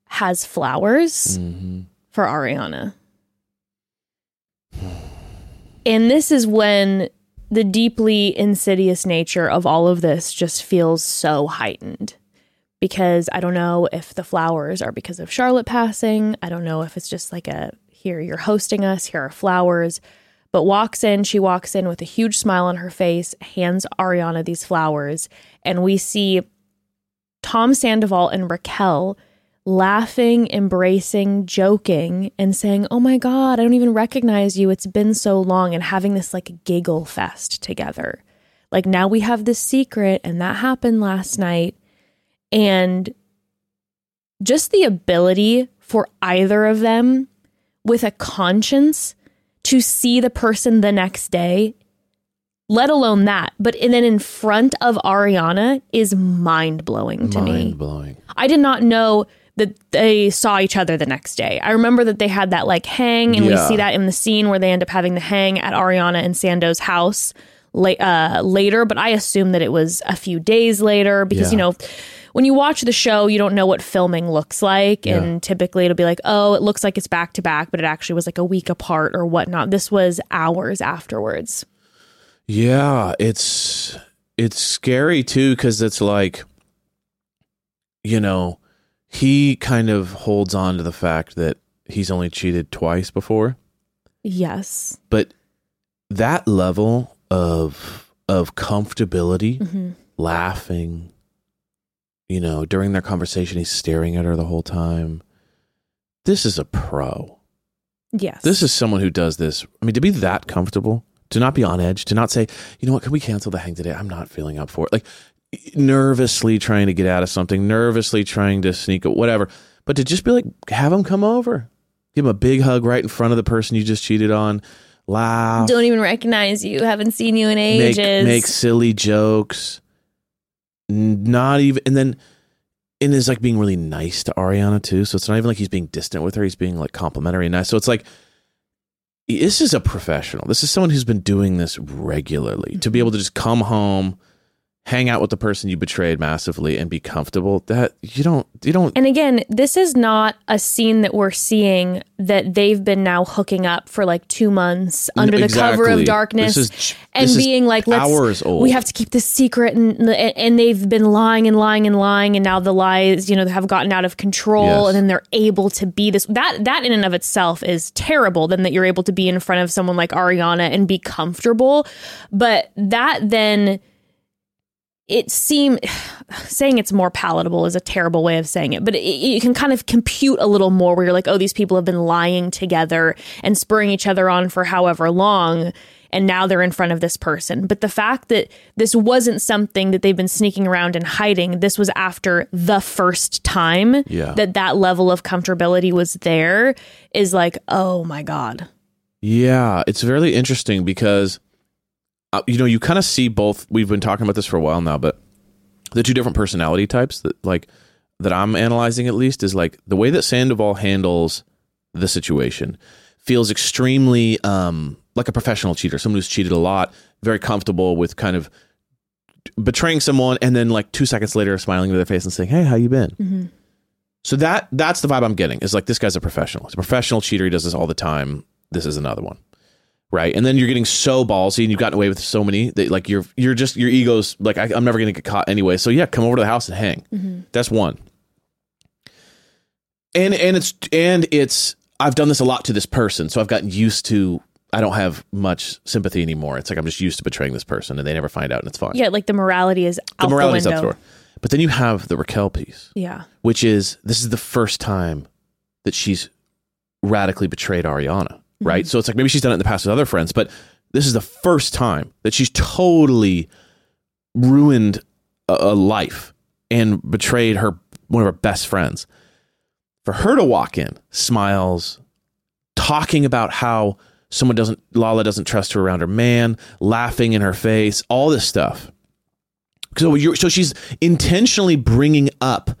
has flowers Mhm. for Ariana. And this is when the deeply insidious nature of all of this just feels so heightened. Because I don't know if the flowers are because of Charlotte passing. I don't know if it's just like a here, you're hosting us, here are flowers. But walks in, she walks in with a huge smile on her face, hands Ariana these flowers, and we see Tom Sandoval and Raquel laughing, embracing, joking, and saying, Oh my God, I don't even recognize you. It's been so long, and having this like giggle fest together. Like now we have this secret, and that happened last night. And just the ability for either of them with a conscience to see the person the next day, let alone that, but and then in front of Ariana is mind blowing to me. Mind blowing. I did not know that they saw each other the next day. I remember that they had that like hang, and we see that in the scene where they end up having the hang at Ariana and Sando's house la- uh, later. But I assume that it was a few days later because you know. When you watch the show, you don't know what filming looks like. Yeah. And typically it'll be like, oh, it looks like it's back to back, but it actually was like a week apart or whatnot. This was hours afterwards. Yeah, it's it's scary too because it's like, you know, he kind of holds on to the fact that he's only cheated twice before, Yes. but that level of of comfortability, hmm laughing, you know, during their conversation, he's staring at her the whole time. This is a pro. Yes. This is someone who does this. I mean, to be that comfortable, to not be on edge, to not say, you know what, can we cancel the hang today? I'm not feeling up for it. Like, nervously trying to get out of something, nervously trying to sneak it, whatever. But to just be like, have him come over, give him a big hug right in front of the person you just cheated on, laugh, Don't even recognize you. Haven't seen you in ages. make silly jokes, not even, and then. And is like being really nice to Ariana too. So it's not even like he's being distant with her. He's being like complimentary and nice. So it's like this is a professional. This is someone who's been doing this regularly. To be able to just come home, hang out with the person you betrayed massively, and be comfortable. That you don't. You don't. And again, this is not a scene that we're seeing that they've been now hooking up for like two months under the cover of darkness This is- and is being like, let's, hours old. we have to keep this secret. And, and they've been lying and lying and lying. And now the lies, you know, have gotten out of control Yes. and then they're able to be this. That, that in and of itself is terrible. Then that you're able to be in front of someone like Ariana and be comfortable. But that then it seem [SIGHS] saying it's more palatable is a terrible way of saying it, but it, you can kind of compute a little more where you're like, oh, these people have been lying together and spurring each other on for however long. And now they're in front of this person. But the fact that this wasn't something that they've been sneaking around and hiding, this was after the first time Yeah. that that level of comfortability was there is like, oh my God. Yeah, it's really interesting because uh, you know you kind of see both. We've been talking about this for a while now, but the two different personality types that like that I'm analyzing at least is like the way that Sandoval handles the situation feels extremely um like a professional cheater, someone who's cheated a lot, very comfortable with kind of betraying someone and then like 2 seconds later smiling to their face and saying, "Hey, how you been?" So that that's the vibe I'm getting. Is like this guy's a professional. He's a professional cheater. He does this all the time. This is another one. Right. And then you're getting so ballsy and you've gotten away with so many that like you're you're just your ego's like I, I'm never gonna get caught anyway. So yeah, come over to the house and hang. Mm-hmm. That's one. And and it's and it's I've done this a lot to this person, so I've gotten used to I don't have much sympathy anymore. It's like I'm just used to betraying this person and they never find out and it's fine. Yeah, like the morality is out the morality's the up window. the door. But then you have the Raquel piece Yeah. which is this is the first time that she's radically betrayed Ariana, right? Mm-hmm. So it's like maybe she's done it in the past with other friends, but this is the first time that she's totally ruined a, a life and betrayed her one of her best friends. For her to walk in, smiles, talking about how someone doesn't Lala doesn't trust her around her man, laughing in her face, all this stuff. So you're so she's intentionally bringing up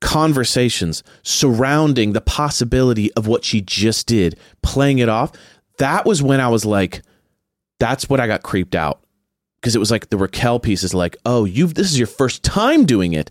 conversations surrounding the possibility of what she just did, playing it off. That was when I was like, that's what I got creeped out. Because it was like the Raquel piece is like, oh, you've this is your first time doing it.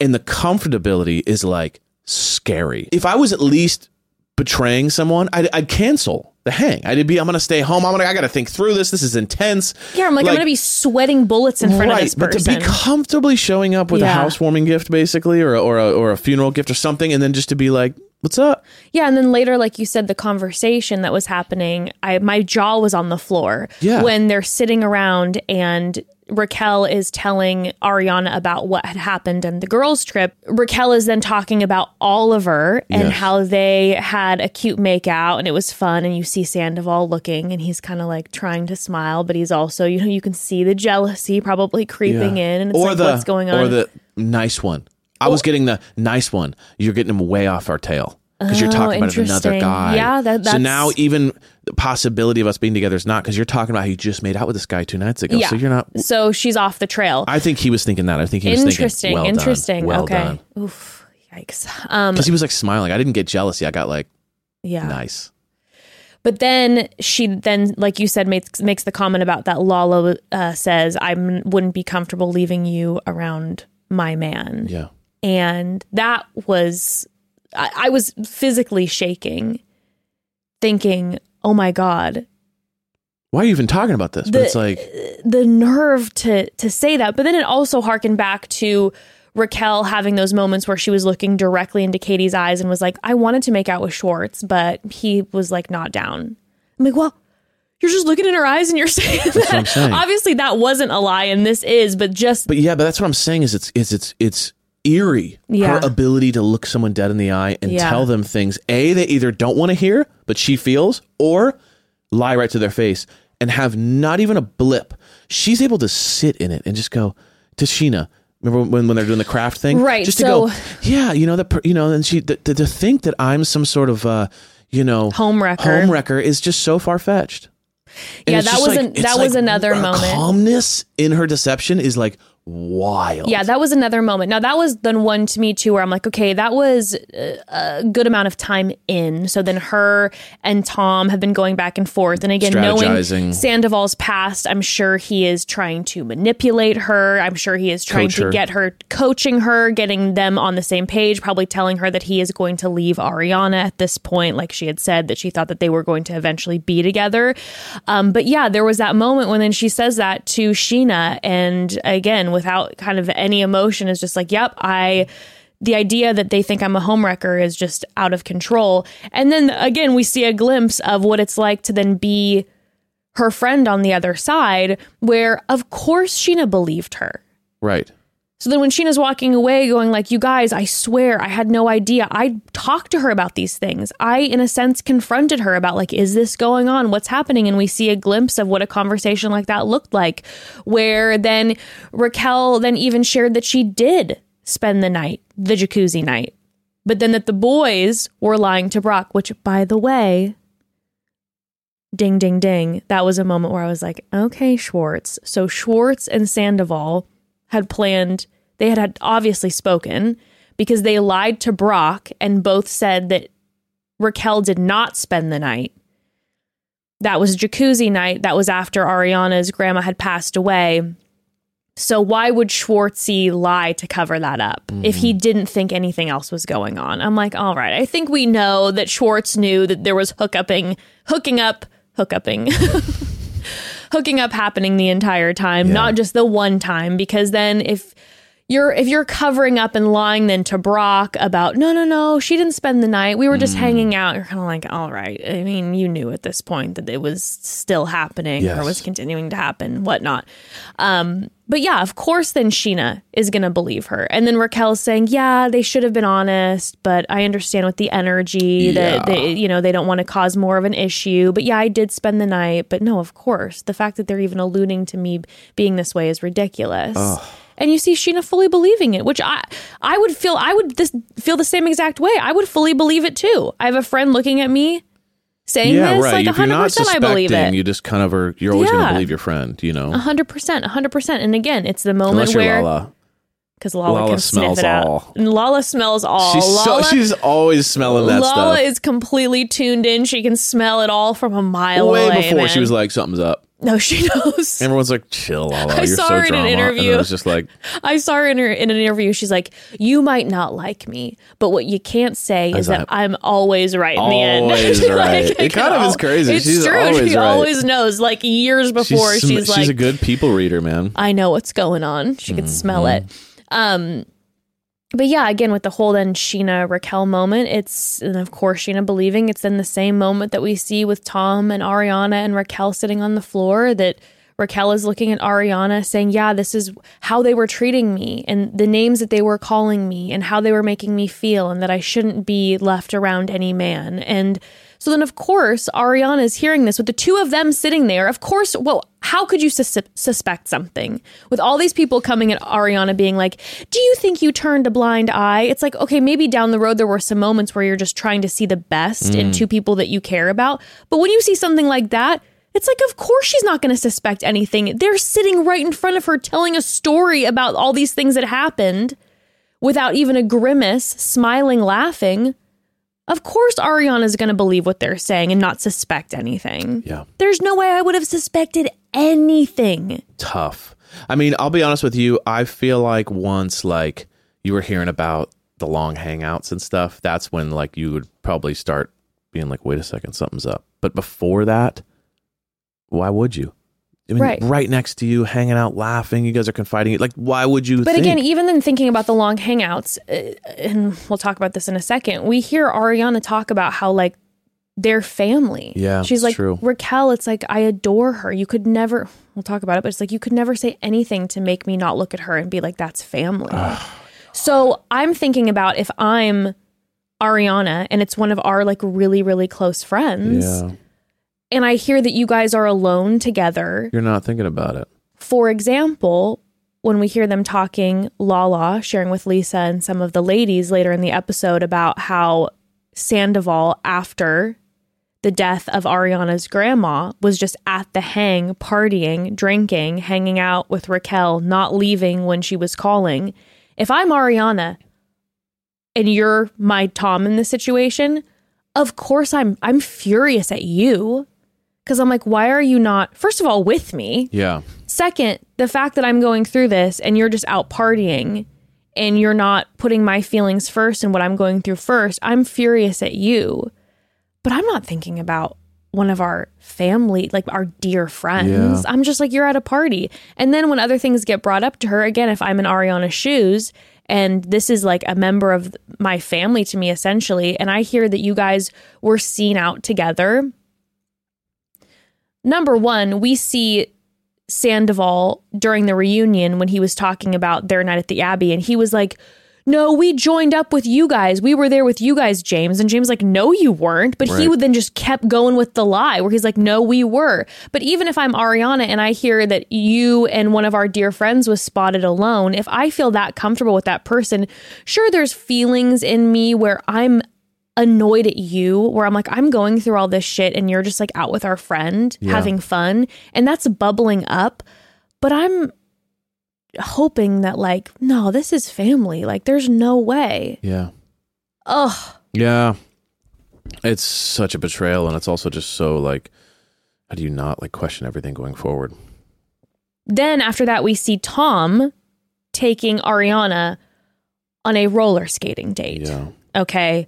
And the comfortability is like scary. If I was at least betraying someone, I'd, I'd cancel the hang. I'd be, I'm gonna stay home. I'm gonna, I gotta think through this. This is intense. Yeah, I'm like, I'm gonna be sweating bullets in front of this person. But to be comfortably showing up with a housewarming gift, basically, or or a, or a funeral gift or something, and then just to be like, "What's up?" yeah, and then later, like you said, the conversation that was happening, I my jaw was on the floor Yeah. when they're sitting around and Raquel is telling Ariana about what had happened and the girls' trip. Raquel is then talking about Oliver and Yes. how they had a cute makeout and it was fun. And you see Sandoval looking and he's kind of like trying to smile, but he's also, you know, you can see the jealousy probably creeping in. And it's or like, the what's going on? Or the nice one. I was getting the nice one. You're getting him way off our tail because you're Oh, talking about another guy. Yeah, that- so now even the possibility of us being together is not because you're talking about how you just made out with this guy two nights ago. yeah. So you're not. So she's off the trail. I think he was thinking that. I think he was interesting thinking, well interesting done, well okay done. oof yikes um Because he was like smiling. I didn't get jealousy. I got like yeah nice. but then she then like you said makes makes the comment about that lala uh, says i wouldn't be comfortable leaving you around my man Yeah. and that was I, I was physically shaking thinking oh my god Why are you even talking about this? but it's like uh, the nerve to to say that. But then it also harkened back to Raquel having those moments where she was looking directly into Katie's eyes and was like, "I wanted to make out with Schwartz, but he was like not down." I'm like, "Well, you're just looking in her eyes and you're [LAUGHS] saying that." saying. Obviously, that wasn't a lie, and this is. But just But yeah, but that's what I'm saying is it's is it's it's eerie. Yeah. Her ability to look someone dead in the eye and Yeah. tell them things A, they either don't want to hear, but she feels, or lie right to their face and have not even a blip. She's able to sit in it and just go, to scheana Remember when, when they're doing the craft thing, Right, Just to so- go, yeah, you know, the you know, and she to, to think that I'm some sort of uh, you know, Home wrecker. home wrecker is just so far fetched. Yeah, that was an- that was another her moment. Calmness in her deception is like wild. Yeah, that was another moment. Now that was then one to me too, where I'm like, okay, that was uh, a good amount of time in. So then her and Tom have been going back and forth, and again, knowing Sandoval's past, I'm sure he is trying to manipulate her. I'm sure he is trying Coach to her. get her, coaching her, getting them on the same page. Probably telling her that he is going to leave Ariana at this point, like she had said that she thought that they were going to eventually be together. Um, but yeah, there was that moment when then she says that to Scheana, and again, without kind of any emotion, is just like, "Yep, I." The idea that they think I'm a homewrecker is just out of control. And then again, we see a glimpse of what it's like to then be her friend on the other side, where of course Scheana believed her. right. So then when Scheana's walking away, going like, "You guys, I swear, I had no idea. I talked to her about these things. I, in a sense, confronted her about like, is this going on? What's happening?" And we see a glimpse of what a conversation like that looked like, where then Raquel then even shared that she did spend the night, the jacuzzi night, but then that the boys were lying to Brock. Which, by the way, ding, ding, ding. That was a moment where I was like, okay, Schwartz. So Schwartz and Sandoval had planned, they had, had obviously spoken because they lied to Brock and both said that Raquel did not spend the night. That was jacuzzi night. That was after Ariana's grandma had passed away. So why would Schwartzy lie to cover that up if he mm-hmm. didn't think anything else was going on? I'm like, all right, I think we know that Schwartz knew that there was hookupping, hooking up, hookupping, [LAUGHS] hooking up happening the entire time, not just the one time. Because then if you're if you're covering up and lying then to Brock about no no no she didn't spend the night. We were Mm. just hanging out. You're kind of like all right. I mean you knew at this point that it was still happening or was continuing to happen whatnot. Um but yeah of course then Scheana is gonna believe her. And then Raquel's saying yeah they should have been honest but I understand with the energy that they you know they don't want to cause more of an issue. But yeah I did spend the night but no of course the fact that they're even alluding to me being this way is ridiculous and you see Scheana fully believing it, which I I would feel I would this, feel the same exact way. I would fully believe it too. I have a friend looking at me saying Yeah, this right. like if you're hundred not percent. I believe it. you just kind of are. You're always going to believe your friend. You know, hundred percent, hundred percent. And again, it's the moment where Lala. Because Lala, Lala can sniff it out. all. And Lala smells all. She's so, she's always smelling that Lala stuff. is completely tuned in. She can smell it all from a mile Way away. before she was like, something's up. no, she knows. [LAUGHS] Everyone's like, chill, Lala. I You're saw so her in an drama. And interview. it was just like, [LAUGHS] I saw her in, her in an interview. She's like, "You might not like me, but what you can't say is that I'm always right in the end." [LAUGHS] Always Like, right. I It kind of is crazy. It's She's true. always she right. always knows. Like years before, she's, she's, like, she's a good people reader, man. I know what's going on. She could smell mm-hmm. it. Um, but yeah, again with the whole then Scheana Raquel moment, it's and of course Scheana believing it's in the same moment that we see with Tom and Ariana and Raquel sitting on the floor that Raquel is looking at Ariana saying, Yeah, this is how they were treating me and the names that they were calling me and how they were making me feel and that I shouldn't be left around any man. And so then, of course, Ariana is hearing this with the two of them sitting there. Of course, well, how could you sus- suspect something with all these people coming at Ariana being like, Do you think you turned a blind eye? It's like, okay, maybe down the road there were some moments where you're just trying to see the best in mm. two people that you care about. But when you see something like that, it's like, of course she's not going to suspect anything. They're sitting right in front of her telling a story about all these things that happened without even a grimace, smiling, laughing. Of course, Ariana's going to believe what they're saying and not suspect anything. Yeah. There's no way I would have suspected anything. Tough. I mean, I'll be honest with you. I feel like once, like, you were hearing about the long hangouts and stuff, that's when, like, you would probably start being like, wait a second, something's up. But before that, why would you? I mean, Right. right, next to you, hanging out, laughing. You guys are confiding. Like, why would you? But think? again, even then thinking about the long hangouts, uh, and we'll talk about this in a second, we hear Ariana talk about how, like, their family. Yeah, She's like, true. Raquel, it's like, I adore her. You could never, we'll talk about it, but it's like, you could never say anything to make me not look at her and be like, that's family. so I'm thinking about if I'm Ariana and it's one of our like really, really close friends, yeah, and I hear that you guys are alone together, you're not thinking about it. for example, when we hear them talking, Lala sharing with Lisa and some of the ladies later in the episode about how Sandoval, after the death of Ariana's grandma, was just at the hang, partying, drinking, hanging out with Raquel, not leaving when she was calling. If I'm Ariana and you're my Tom in this situation, of course I'm I'm furious at you. Cause I'm like, why are you not, first of all, with me? Yeah. Second, the fact that I'm going through this and you're just out partying and you're not putting my feelings first and what I'm going through first, I'm furious at you. But I'm not thinking about one of our family, like our dear friends. Yeah. I'm just like, you're at a party. And then when other things get brought up to her, again, if I'm in Ariana's shoes and this is like a member of my family to me, essentially, and I hear that you guys were seen out together. Number one, we see Sandoval during the reunion when he was talking about their night at the Abbey, and he was like, no, we joined up with you guys. We were there with you guys, James. And James like, no, you weren't. But he would then just kept going with the lie where he's like, no, we were. But even if I'm Ariana and I hear that you and one of our dear friends was spotted alone, if I feel that comfortable with that person, sure, there's feelings in me where I'm annoyed at you, where I'm like, I'm going through all this shit and you're just like out with our friend Yeah. having fun. And that's bubbling up. But I'm hoping that like no this is family like there's no way Yeah. ugh Yeah. It's such a betrayal and it's also just so like how do you not like question everything going forward? then after that we see tom taking ariana on a roller skating date Yeah. okay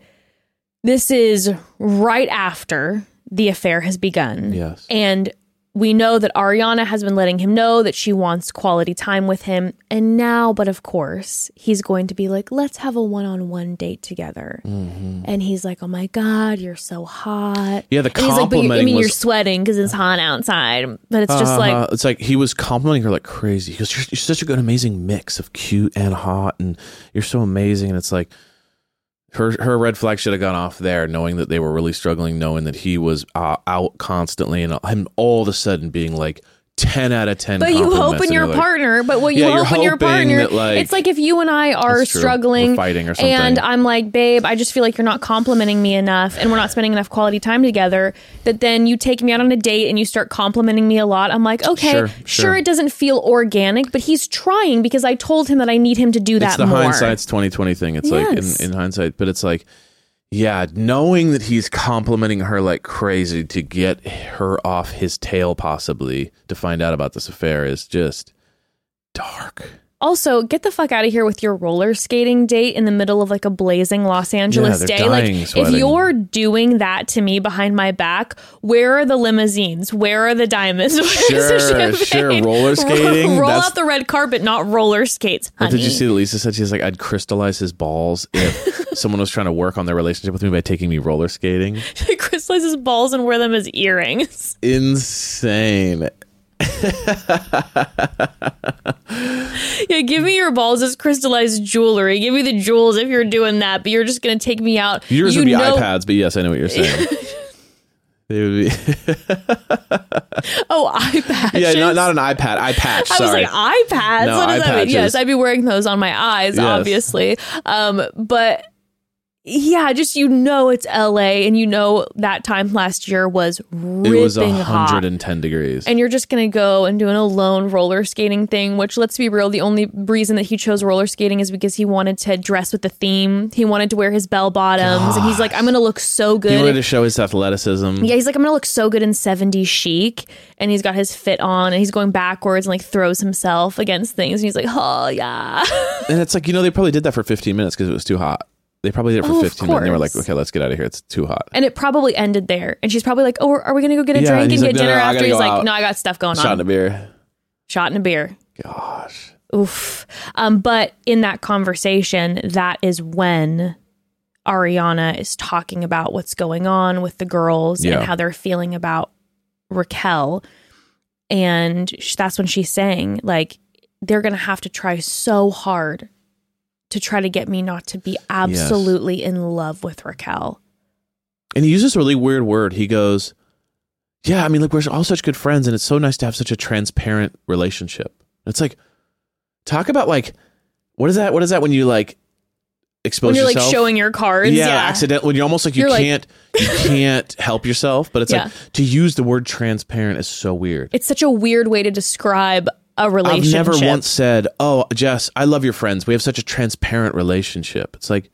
this is right after the affair has begun Yes. and we know that Ariana has been letting him know that she wants quality time with him. And now, but of course, he's going to be like, let's have a one on one date together. And he's like, oh my God, you're so hot. Mm-hmm. Yeah, the he's like, but you, I complimenting mean, you're sweating because it's hot outside. But it's just Uh-huh. like, it's like he was complimenting her like crazy. He goes, you're, you're such a good, amazing mix of cute and hot, and you're so amazing. And it's like her her red flag should have gone off there, knowing that they were really struggling, knowing that he was uh, out constantly, and him all of a sudden being like ten out of ten. But you hope in your like, partner. But what you Yeah, hope in your partner, that, like- it's like if you and I are struggling, We're fighting or something. and I'm like, babe, I just feel like you're not complimenting me enough, and we're not spending enough quality time together. That then you take me out on a date and you start complimenting me a lot. I'm like, okay, Sure, sure, sure. it doesn't feel organic, but he's trying because I told him that I need him to do that it's the more. hindsight's 2020 thing. It's like in, in hindsight, but it's like, yeah, knowing that he's complimenting her like crazy to get her off his tail, possibly to find out about this affair, is just dark. Also, get the fuck out of here with your roller skating date in the middle of like a blazing Los Angeles they're day. Like, dying if sweating. you're doing that to me behind my back, where are the limousines? Where are the diamonds? [LAUGHS] Where's the Sure, champagne? sure. Roller skating, [LAUGHS] Roll that's- out the red carpet, not roller skates. But Honey. did you see that Lisa said she's like, I'd crystallize his balls if [LAUGHS] someone was trying to work on their relationship with me by taking me roller skating? He crystallizes his balls and wear them as earrings. Insane. [LAUGHS] Yeah, give me your balls as crystallized jewelry. Give me the jewels if you're doing that, but you're just gonna take me out. Yours you would be know- iPads, but yes, I know what you're saying. [LAUGHS] they would be, [LAUGHS] Oh, patches. yeah, not, not an iPad, eye patch. I was like iPads. No, what does that mean? Yes, I'd be wearing those on my eyes, Yes. obviously. Um, but yeah, just you know it's LA, and you know that time last year was ripping it was hot. 110 degrees. And you're just gonna go and do an alone roller skating thing, which let's be real, the only reason that he chose roller skating is because he wanted to dress with the theme. He wanted to wear his bell bottoms, and he's like, I'm gonna look so good. he wanted to show his athleticism. Yeah, he's like, I'm gonna look so good in 70s chic, and he's got his fit on, and he's going backwards and like throws himself against things, and he's like, oh yeah, [LAUGHS] And it's like, you know, they probably did that for 15 minutes because it was too hot. They probably did it for Oh, 15 minutes. And they were like, okay, let's get out of here. It's too hot. and it probably ended there. And she's probably like, oh, are we gonna go get a Yeah, drink and and he's get like, no, dinner no, after? He's like, out. no, I got stuff going Shot on. Shot in a beer. Shot and a beer. Gosh. Oof. Um, but in that conversation, that is when Ariana is talking about what's going on with the girls Yeah. and how they're feeling about Raquel. And that's when she's saying, like, they're going to have to try so hard to try to get me not to be absolutely in love with Raquel. And he uses a really weird word. He goes, Yeah, I mean, look, we're all such good friends, and it's so nice to have such a transparent relationship. It's like, talk about like what is that? What is that when you like expose when you're yourself? like showing your cards. yeah, Yeah, accident when you're almost like you You're can't you can't [LAUGHS] help yourself, but it's Yeah. like to use the word transparent is so weird. It's such a weird way to describe a I've relationship. never once said, "Oh, Jess, I love your friends. We have such a transparent relationship." It's like,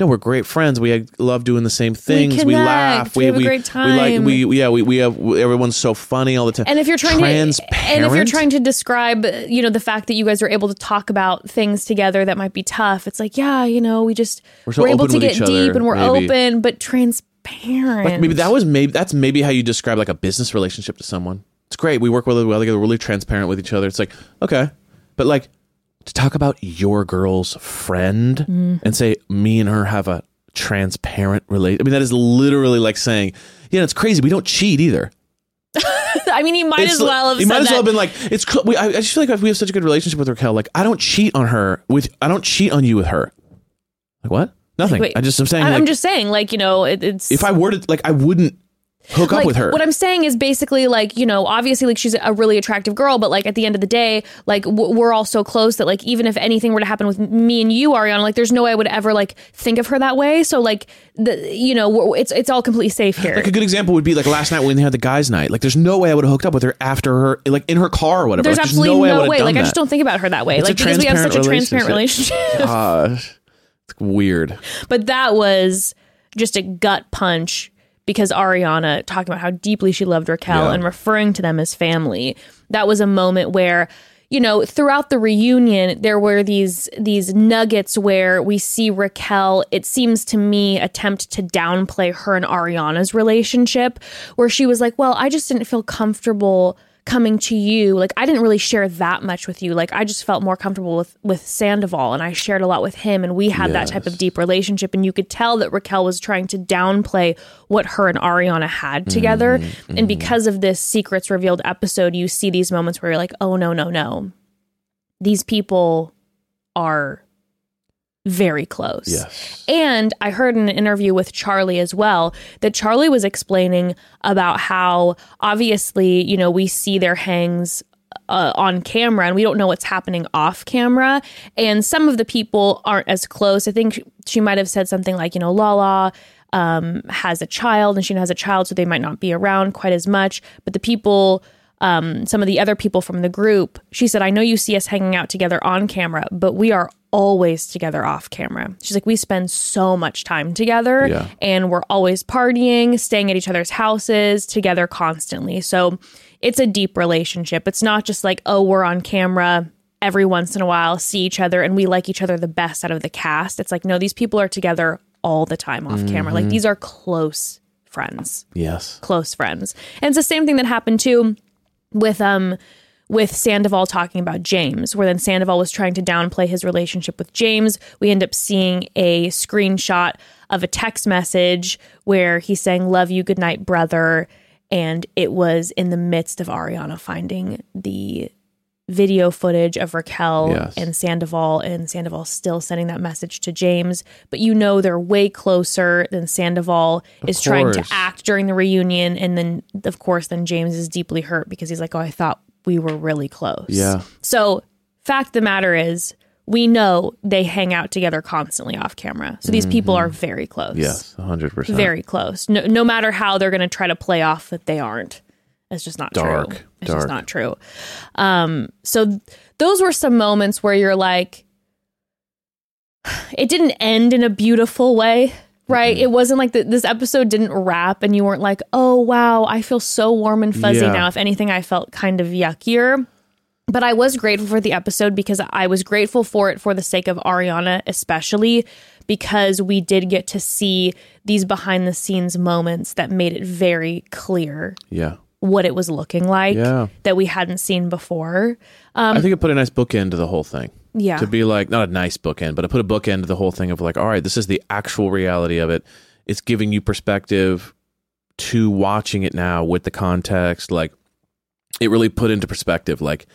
no, we're great friends. We love doing the same things. We, connect. laugh. We have a great We like. time. We yeah. We we have everyone's so funny all the time. And if you're trying transparent, to, and if you're trying to describe, you know, the fact that you guys are able to talk about things together that might be tough, it's like, yeah, you know, we just We're so able to get deep other, and we're maybe. open, but transparent. Like maybe that was maybe that's maybe how you describe like a business relationship to someone. It's great. We work really well together. We're really transparent with each other. It's like okay, but like to talk about your girl's friend Mm. and say me and her have a transparent relate. I mean that is literally like saying yeah, it's crazy. We don't cheat either. [LAUGHS] I mean, he might It's as well have You said might as well have been like, it's. Cool. We, I, I just feel like we have such a good relationship with Raquel. Like, I don't cheat on her with. I don't cheat on you with her. Like what? Nothing. Wait, I just. I'm saying. I- like, I'm just saying, like, you know, it, it's if I were to like, I wouldn't hook up with her. What I'm saying is basically like, you know, obviously like she's a really attractive girl, but like at the end of the day, like w- we're all so close that like even if anything were to happen with me and you, Ariana, like there's no way I would ever like think of her that way. So like the you know, we're- it's it's all completely safe here. like a good example would be like last night when they had the guys' night. Like, there's no way I would have hooked up with her after her, like in her car or whatever. there's Like, absolutely no way. I no way. Like I just don't think about her that way. It's like because we have such a transparent transparent relationship. Gosh, [LAUGHS] ah, it's weird. but that was just a gut punch because Ariana talking about how deeply she loved Raquel Yeah. and referring to them as family. That was a moment where you know throughout the reunion there were these these nuggets where we see Raquel it seems to me attempt to downplay her and Ariana's relationship where she was like well I just didn't feel comfortable coming to you like i didn't really share that much with you. Like i just felt more comfortable with with sandoval and i shared a lot with him and we had that type of deep relationship and you could tell that raquel was trying to downplay what her and ariana had mm-hmm. together. And mm-hmm. because of this secrets revealed episode you see these moments where you're like oh no no no. These people are very close Yes. and I heard in an interview with Charli as well that Charli was explaining about how obviously, you know, we see their hangs uh, on camera and we don't know what's happening off camera. And some of the people aren't as close. I think she might have said something like, you know, Lala um, has a child and she has a child, so they might not be around quite as much. But the people um, some of the other people from the group, she said, I know you see us hanging out together on camera, but we are always together off camera. She's like, we spend so much time together Yeah. and we're always partying, staying at each other's houses together constantly. So it's a deep relationship. It's not just like, oh, we're on camera every once in a while, see each other, and we like each other the best out of the cast. It's like, no, these people are together all the time off camera. Like these are close friends Yes. close friends. And it's the same thing that happened too with um with Sandoval talking about James, where then Sandoval was trying to downplay his relationship with James. We end up seeing a screenshot of a text message where he's saying, Love you, good night, brother. And it was in the midst of Ariana finding the video footage of Raquel Yes. and Sandoval, and Sandoval still sending that message to James. But you know they're way closer than Sandoval is trying to act during the reunion, and then of course then James is deeply hurt because he's like, "Oh, I thought we were really close." Yeah. So fact of the matter is, we know they hang out together constantly off camera. So these people are very close. Mm-hmm. Yes. hundred percent. Very close. No, no matter how they're going to try to play off that they aren't. It's just not Dark. true. It's Dark. just not true. Um, so th- those were some moments where you're like, [SIGHS] it didn't end in a beautiful way, right? It wasn't like the, this episode didn't wrap and you weren't like, oh, wow, I feel so warm and fuzzy Yeah. now. If anything, I felt kind of yuckier. But I was grateful for the episode because I was grateful for it for the sake of Ariana, especially because we did get to see these behind the scenes moments that made it very clear Yeah. what it was looking like Yeah. that we hadn't seen before. I think it put a nice bookend to the whole thing. Yeah. To be like, not a nice bookend, but it put a bookend to the whole thing of like, all right, this is the actual reality of it. It's giving you perspective to watching it now with the context. Like, it really put into perspective, like,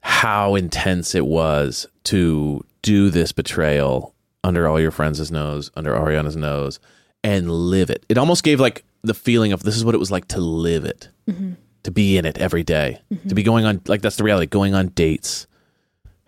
how intense it was to do this betrayal under all your friends' nose, under Ariana's nose, and live it. It almost gave like the feeling of this is what it was like to live it, mm-hmm. to be in it every day, mm-hmm. to be going on like that's the reality, going on dates,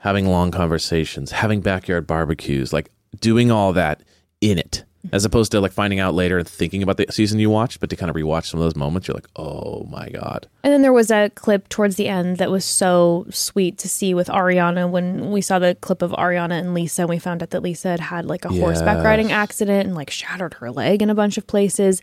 having long conversations, having backyard barbecues, like doing all that in it, as opposed to like finding out later and thinking about the season you watched, but to kind of rewatch some of those moments, you're like, oh my god, And then there was a clip towards the end that was so sweet to see with Ariana when we saw the clip of Ariana and Lisa and we found out that Lisa had had like a horseback riding accident and like shattered her leg in a bunch of places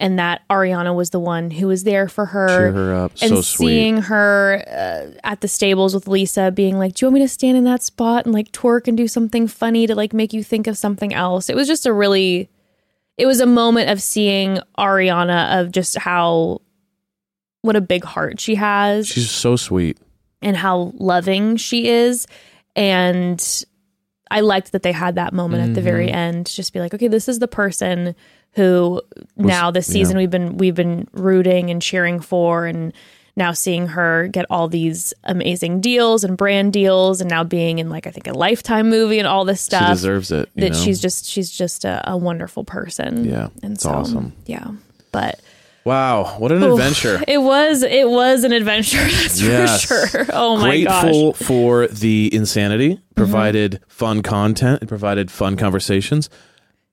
and that Ariana was the one who was there for her. cheer her up, and so sweet. seeing her uh, at the stables with Lisa being like, "Do you want me to stand in that spot and like twerk and do something funny to like make you think of something else?" It was just a really it was a moment of seeing Ariana of just how what a big heart she has She's so sweet. and how loving she is and I liked that they had that moment at the very Mm-hmm. end to just be like okay this is the person who now this season we've been we've been rooting and cheering for and now seeing her get all these amazing deals and brand deals and now being in like I think a lifetime movie and all this stuff. She deserves it. you that know? she's just she's just a, a wonderful person Yeah, and it's so awesome. yeah but wow, what an adventure. it was it was an adventure [LAUGHS] that's Yes. for sure oh my gosh Mm-hmm. Grateful for the insanity. Provided fun content. It provided fun conversations.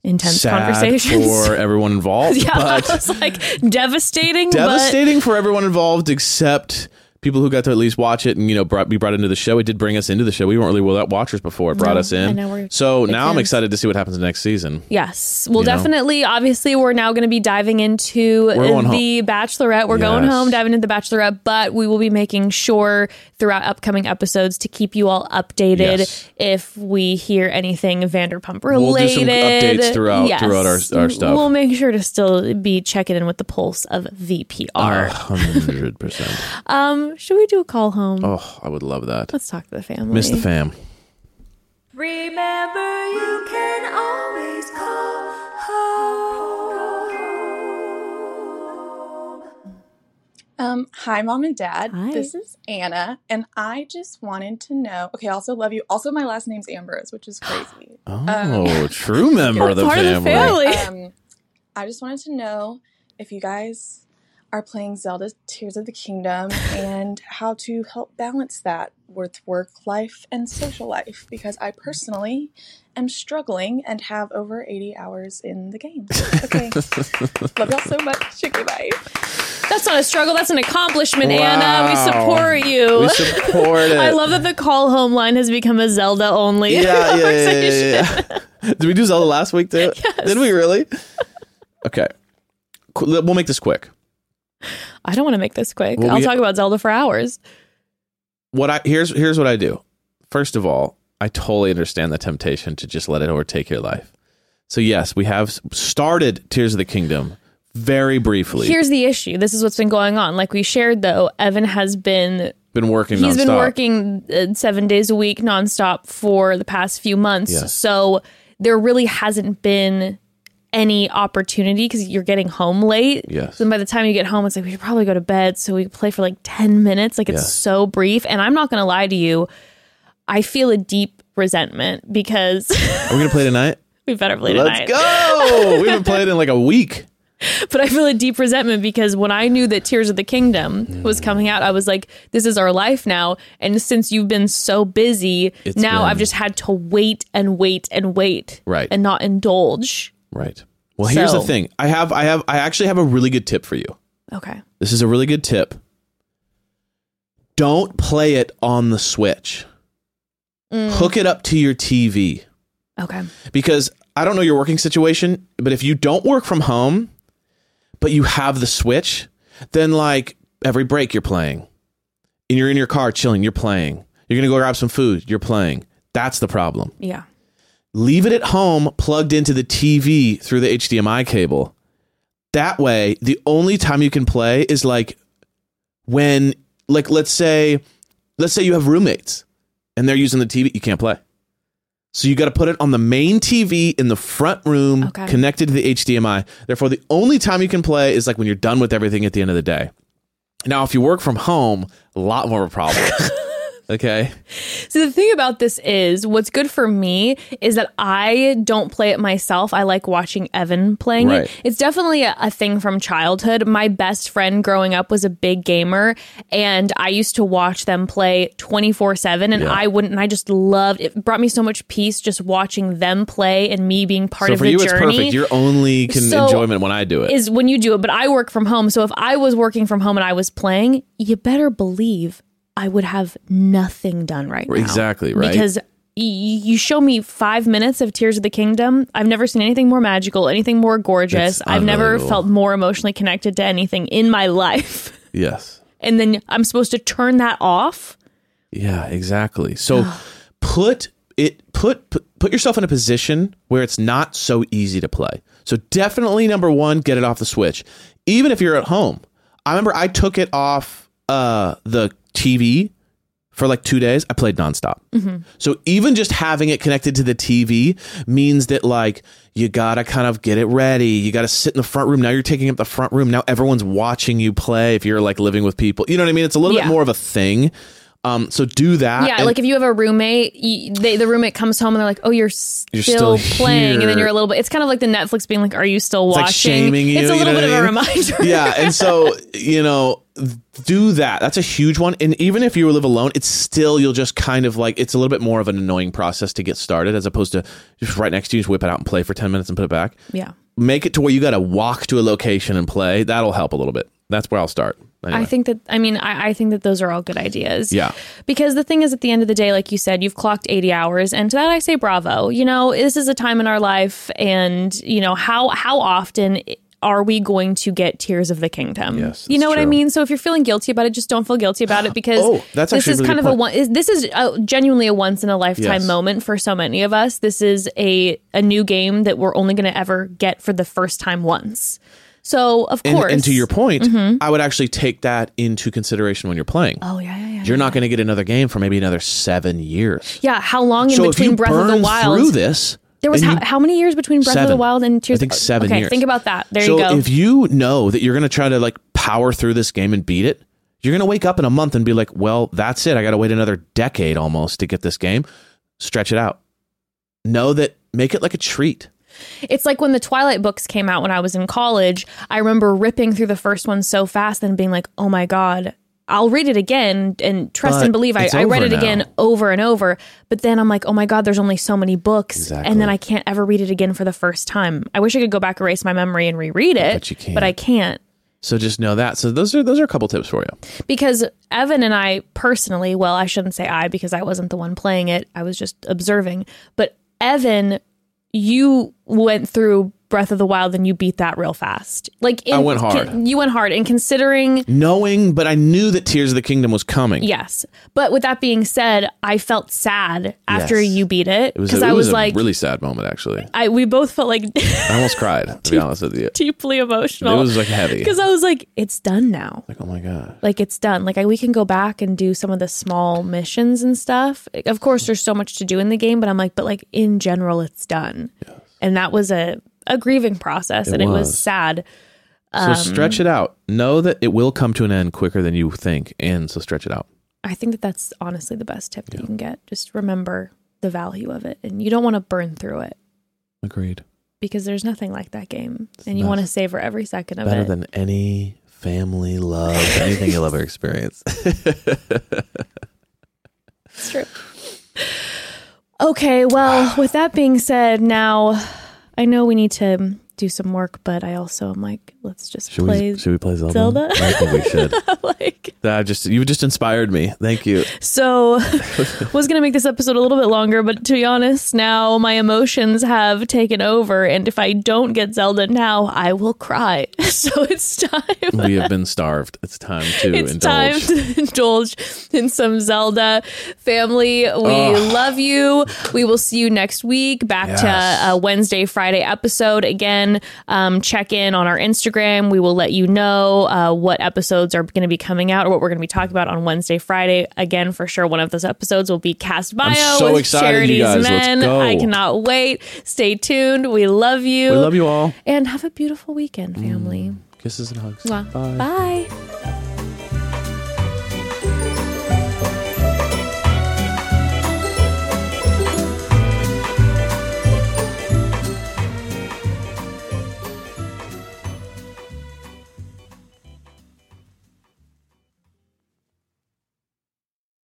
intense Sad conversations for [LAUGHS] everyone involved, yeah but was like devastating devastating for everyone involved except people who got to at least watch it and you know brought, be brought into the show. It did bring us into the show. We weren't really well watchers before. It brought No, us in. Know, so now I'm excited to see what happens next season. yes well You know? definitely obviously we're now going to be diving into the bachelorette we're going home diving into the bachelorette but we will be making sure throughout upcoming episodes to keep you all updated Yes. if we hear anything vanderpump We'll do related some updates throughout- Yes. throughout our- our stuff. we'll make sure to still be checking in with the pulse of vpr hundred percent. [LAUGHS] um should we do a call home Oh, I would love that. let's talk to the family Miss the fam. Remember, you can always call home. Um, hi, mom and dad. Hi. This is Anna, and I just wanted to know. Okay, I also love you. Also, my last name's Ambrose, which is crazy. [GASPS] Oh, true member of the part family. of the family um, I just wanted to know if you guys are playing Zelda Tears of the Kingdom and how to help balance that with work life and social life because I personally am struggling and have over 80 hours in the game. Okay. [LAUGHS] Love y'all so much. Okay, bye. That's not a struggle. That's an accomplishment, Wow. Anna. We support you. We support [LAUGHS] it. I love that the call home line has become a Zelda only Yeah, yeah, yeah, conversation. yeah, yeah. [LAUGHS] Did we do Zelda last week too? Yes. Did we really? Okay. We'll make this quick. I don't want to make this quick. Well, I'll talk about Zelda for hours. What I here's here's what I do. First of all, I totally understand the temptation to just let it overtake your life. So yes, we have started Tears of the Kingdom very briefly. Here's the issue. This is what's been going on. Like we shared, though, Evan has been been working. he's been working uh, seven days a week nonstop for the past few months. Yes. So there really hasn't been any opportunity because you're getting home late. Yes. And by the time you get home, it's like we should probably go to bed. So we play for like 10 minutes. Like it's Yes. so brief. And I'm not going to lie to you. I feel a deep resentment because Are we gonna play tonight? [LAUGHS] we better play tonight. Let's go. [LAUGHS] we haven't played in like a week. But I feel a deep resentment because when I knew that Tears of the Kingdom was coming out, I was like, this is our life now. And since you've been so busy, It's now been- I've just had to wait and wait and wait. Right. And not indulge. Right. Well, here's the thing. I have I have I actually have a really good tip for you. Okay. This is a really good tip. Don't play it on the Switch. Mm. Hook it up to your TV Okay. because I don't know your working situation, but if you don't work from home, but you have the Switch, then like every break you're playing. And you're in your car chilling, you're playing. You're going to go grab some food, you're playing. That's the problem. Yeah. Leave it at home plugged into the TV through the HDMI cable. That way, the only time you can play is like when like let's say let's say you have roommates and they're using the TV, you can't play. So you got to put it on the main TV in the front room Okay. connected to the HDMI. Therefore, the only time you can play is like when you're done with everything at the end of the day. Now, if you work from home, a lot more of a problem. [LAUGHS] Okay. So the thing about this is what's good for me is that I don't play it myself. I like watching Evan playing Right. it. It's definitely a, a thing from childhood. My best friend growing up was a big gamer and I used to watch them play 24/7 and Yeah. I wouldn't and I just loved it brought me so much peace just watching them play and me being part So of for the you, journey it's perfect. You're only can So- enjoyment when I do it. is when you do it, but I work from home. So if I was working from home and I was playing, you better believe I would have nothing done right now. Exactly, right. Because you show me five minutes of Tears of the Kingdom. I've never seen anything more magical, anything more gorgeous. It's I've never felt more emotionally connected to anything in my [LAUGHS] life. yes. And then I'm supposed to turn that off. Yeah, exactly. So put it put, put put yourself in a position where it's not so easy to play. So definitely number 1, get it off the Switch. Even if you're at home. I remember I took it off uh the TV for like 2 days. I played nonstop. So even just having it connected to the TV means that like you gotta kind of get it ready. You gotta sit in the front room. Now you're taking up the front room. Now everyone's watching you play. If you're like living with people, you know what I mean. It's a little Yeah. bit more of a thing. Um, so do that. Yeah, and- like if you have a roommate, you, they, the roommate comes home and they're like, "Oh, you're still, You're still playing," and then you're a little bit. It's kind of like the Netflix being like, "Are you still watching?" like shaming you. It's a you little know bit of a I mean? reminder. yeah, and so you know, do that. That's a huge one. And even if you live alone, it's still you'll just kind of like it's a little bit more of an annoying process to get started as opposed to just right next to you, just whip it out and play for ten minutes and put it back. yeah. Make it to where you got to walk to a location and play. That'll help a little bit. That's where I'll start. Anyway. I think that I mean I, I think that those are all good ideas. Yeah. Because the thing is at the end of the day, like you said, you've clocked 80 hours and to that I say bravo. You know, this is a time in our life and you know, how how often are we going to get tears of the kingdom? Yes, you know what I mean? So if you're feeling guilty about it, just don't feel guilty about it [GASPS] because Oh, that's this is really kind of a one is this is a, genuinely a once in a lifetime Yes. moment for so many of us. This is a a new game that we're only going to ever get for the first time once. So, of course. and to your point, mm-hmm. I would actually take that into consideration when you're playing. Oh, yeah, yeah, yeah. You're not going to get another game for maybe another seven years. Yeah, how long in So if between Breath of the Wild? through this, There was how, how many years between Breath of the Wild and Tears? I think seven okay, years. think about that. There so you go. if you know that you're going to try to like power through this game and beat it, you're going to wake up in a month and be like, "Well, that's it. I got to wait another decade almost to get this game." Stretch it out. Know that make it like a treat. it's like when the Twilight books came out when I was in college. I remember ripping through the first one so fast and being like, "Oh my god." I'll read it again and trust But and believe. I, I read it again over and over, but then I'm like, oh my God, there's only so many books. Exactly. And then I can't ever read it again for the first time. I wish I could go back, erase my memory, and reread it. But you can't. But I can't. So just know that. So those are those are a couple tips for you. because Evan and I personally, well, I shouldn't say I because I wasn't the one playing it. I was just observing. But Evan, you went through Breath of the Wild and you beat that real fast. Like in, I went hard. con- you went hard, and considering Knowing, but I knew that Tears of the Kingdom was coming. yes. But with that being said, I felt sad after Yes. you beat it because I was like, really sad moment actually. I we both felt like [LAUGHS] I almost cried, to be honest with you. deeply emotional. It was like heavy. because I was like, it's done now. Like, oh my god. like it's done like I, we can go back and do some of the small missions and stuff of course there's so much to do in the game but i'm like but like in general it's done and that was a, a grieving process and it was was. sad So Um, stretch it out. Know that it will come to an end quicker than you think, and so stretch it out. i think that that's honestly the best tip that you can get just remember the value of it and you don't want to burn through it Agreed. because there's nothing like that game and you want to savor every second of Better it Better than any family love, anything you'll ever experience. [LAUGHS] It's true. Okay, well, with that being said, now I know we need to do some work, but I also am like, let's just Should play we should we play Zelda? Zelda? I think we should. [LAUGHS] like That just you just inspired me. Thank you. so [LAUGHS] was gonna make this episode a little bit longer, but to be honest, now my emotions have taken over, and if I don't get Zelda now, I will cry. [LAUGHS] So it's time. We have been starved. It's time to it's indulge. time to indulge in some Zelda. Family, we love you. We will see you next week. Back Yes. to a Wednesday, Friday episode. Again, um, check in on our Instagram. We will let you know uh, what episodes are going to be coming out or what we're going to be talking about on Wednesday, Friday. Again, for sure, one of those episodes will be Cast Bio so with excited, you Charity's guys. Let's Men. go. I cannot wait. Stay tuned. We love you. We love you all. And have a beautiful weekend, family. Kisses and hugs. Mwah. Bye. Bye.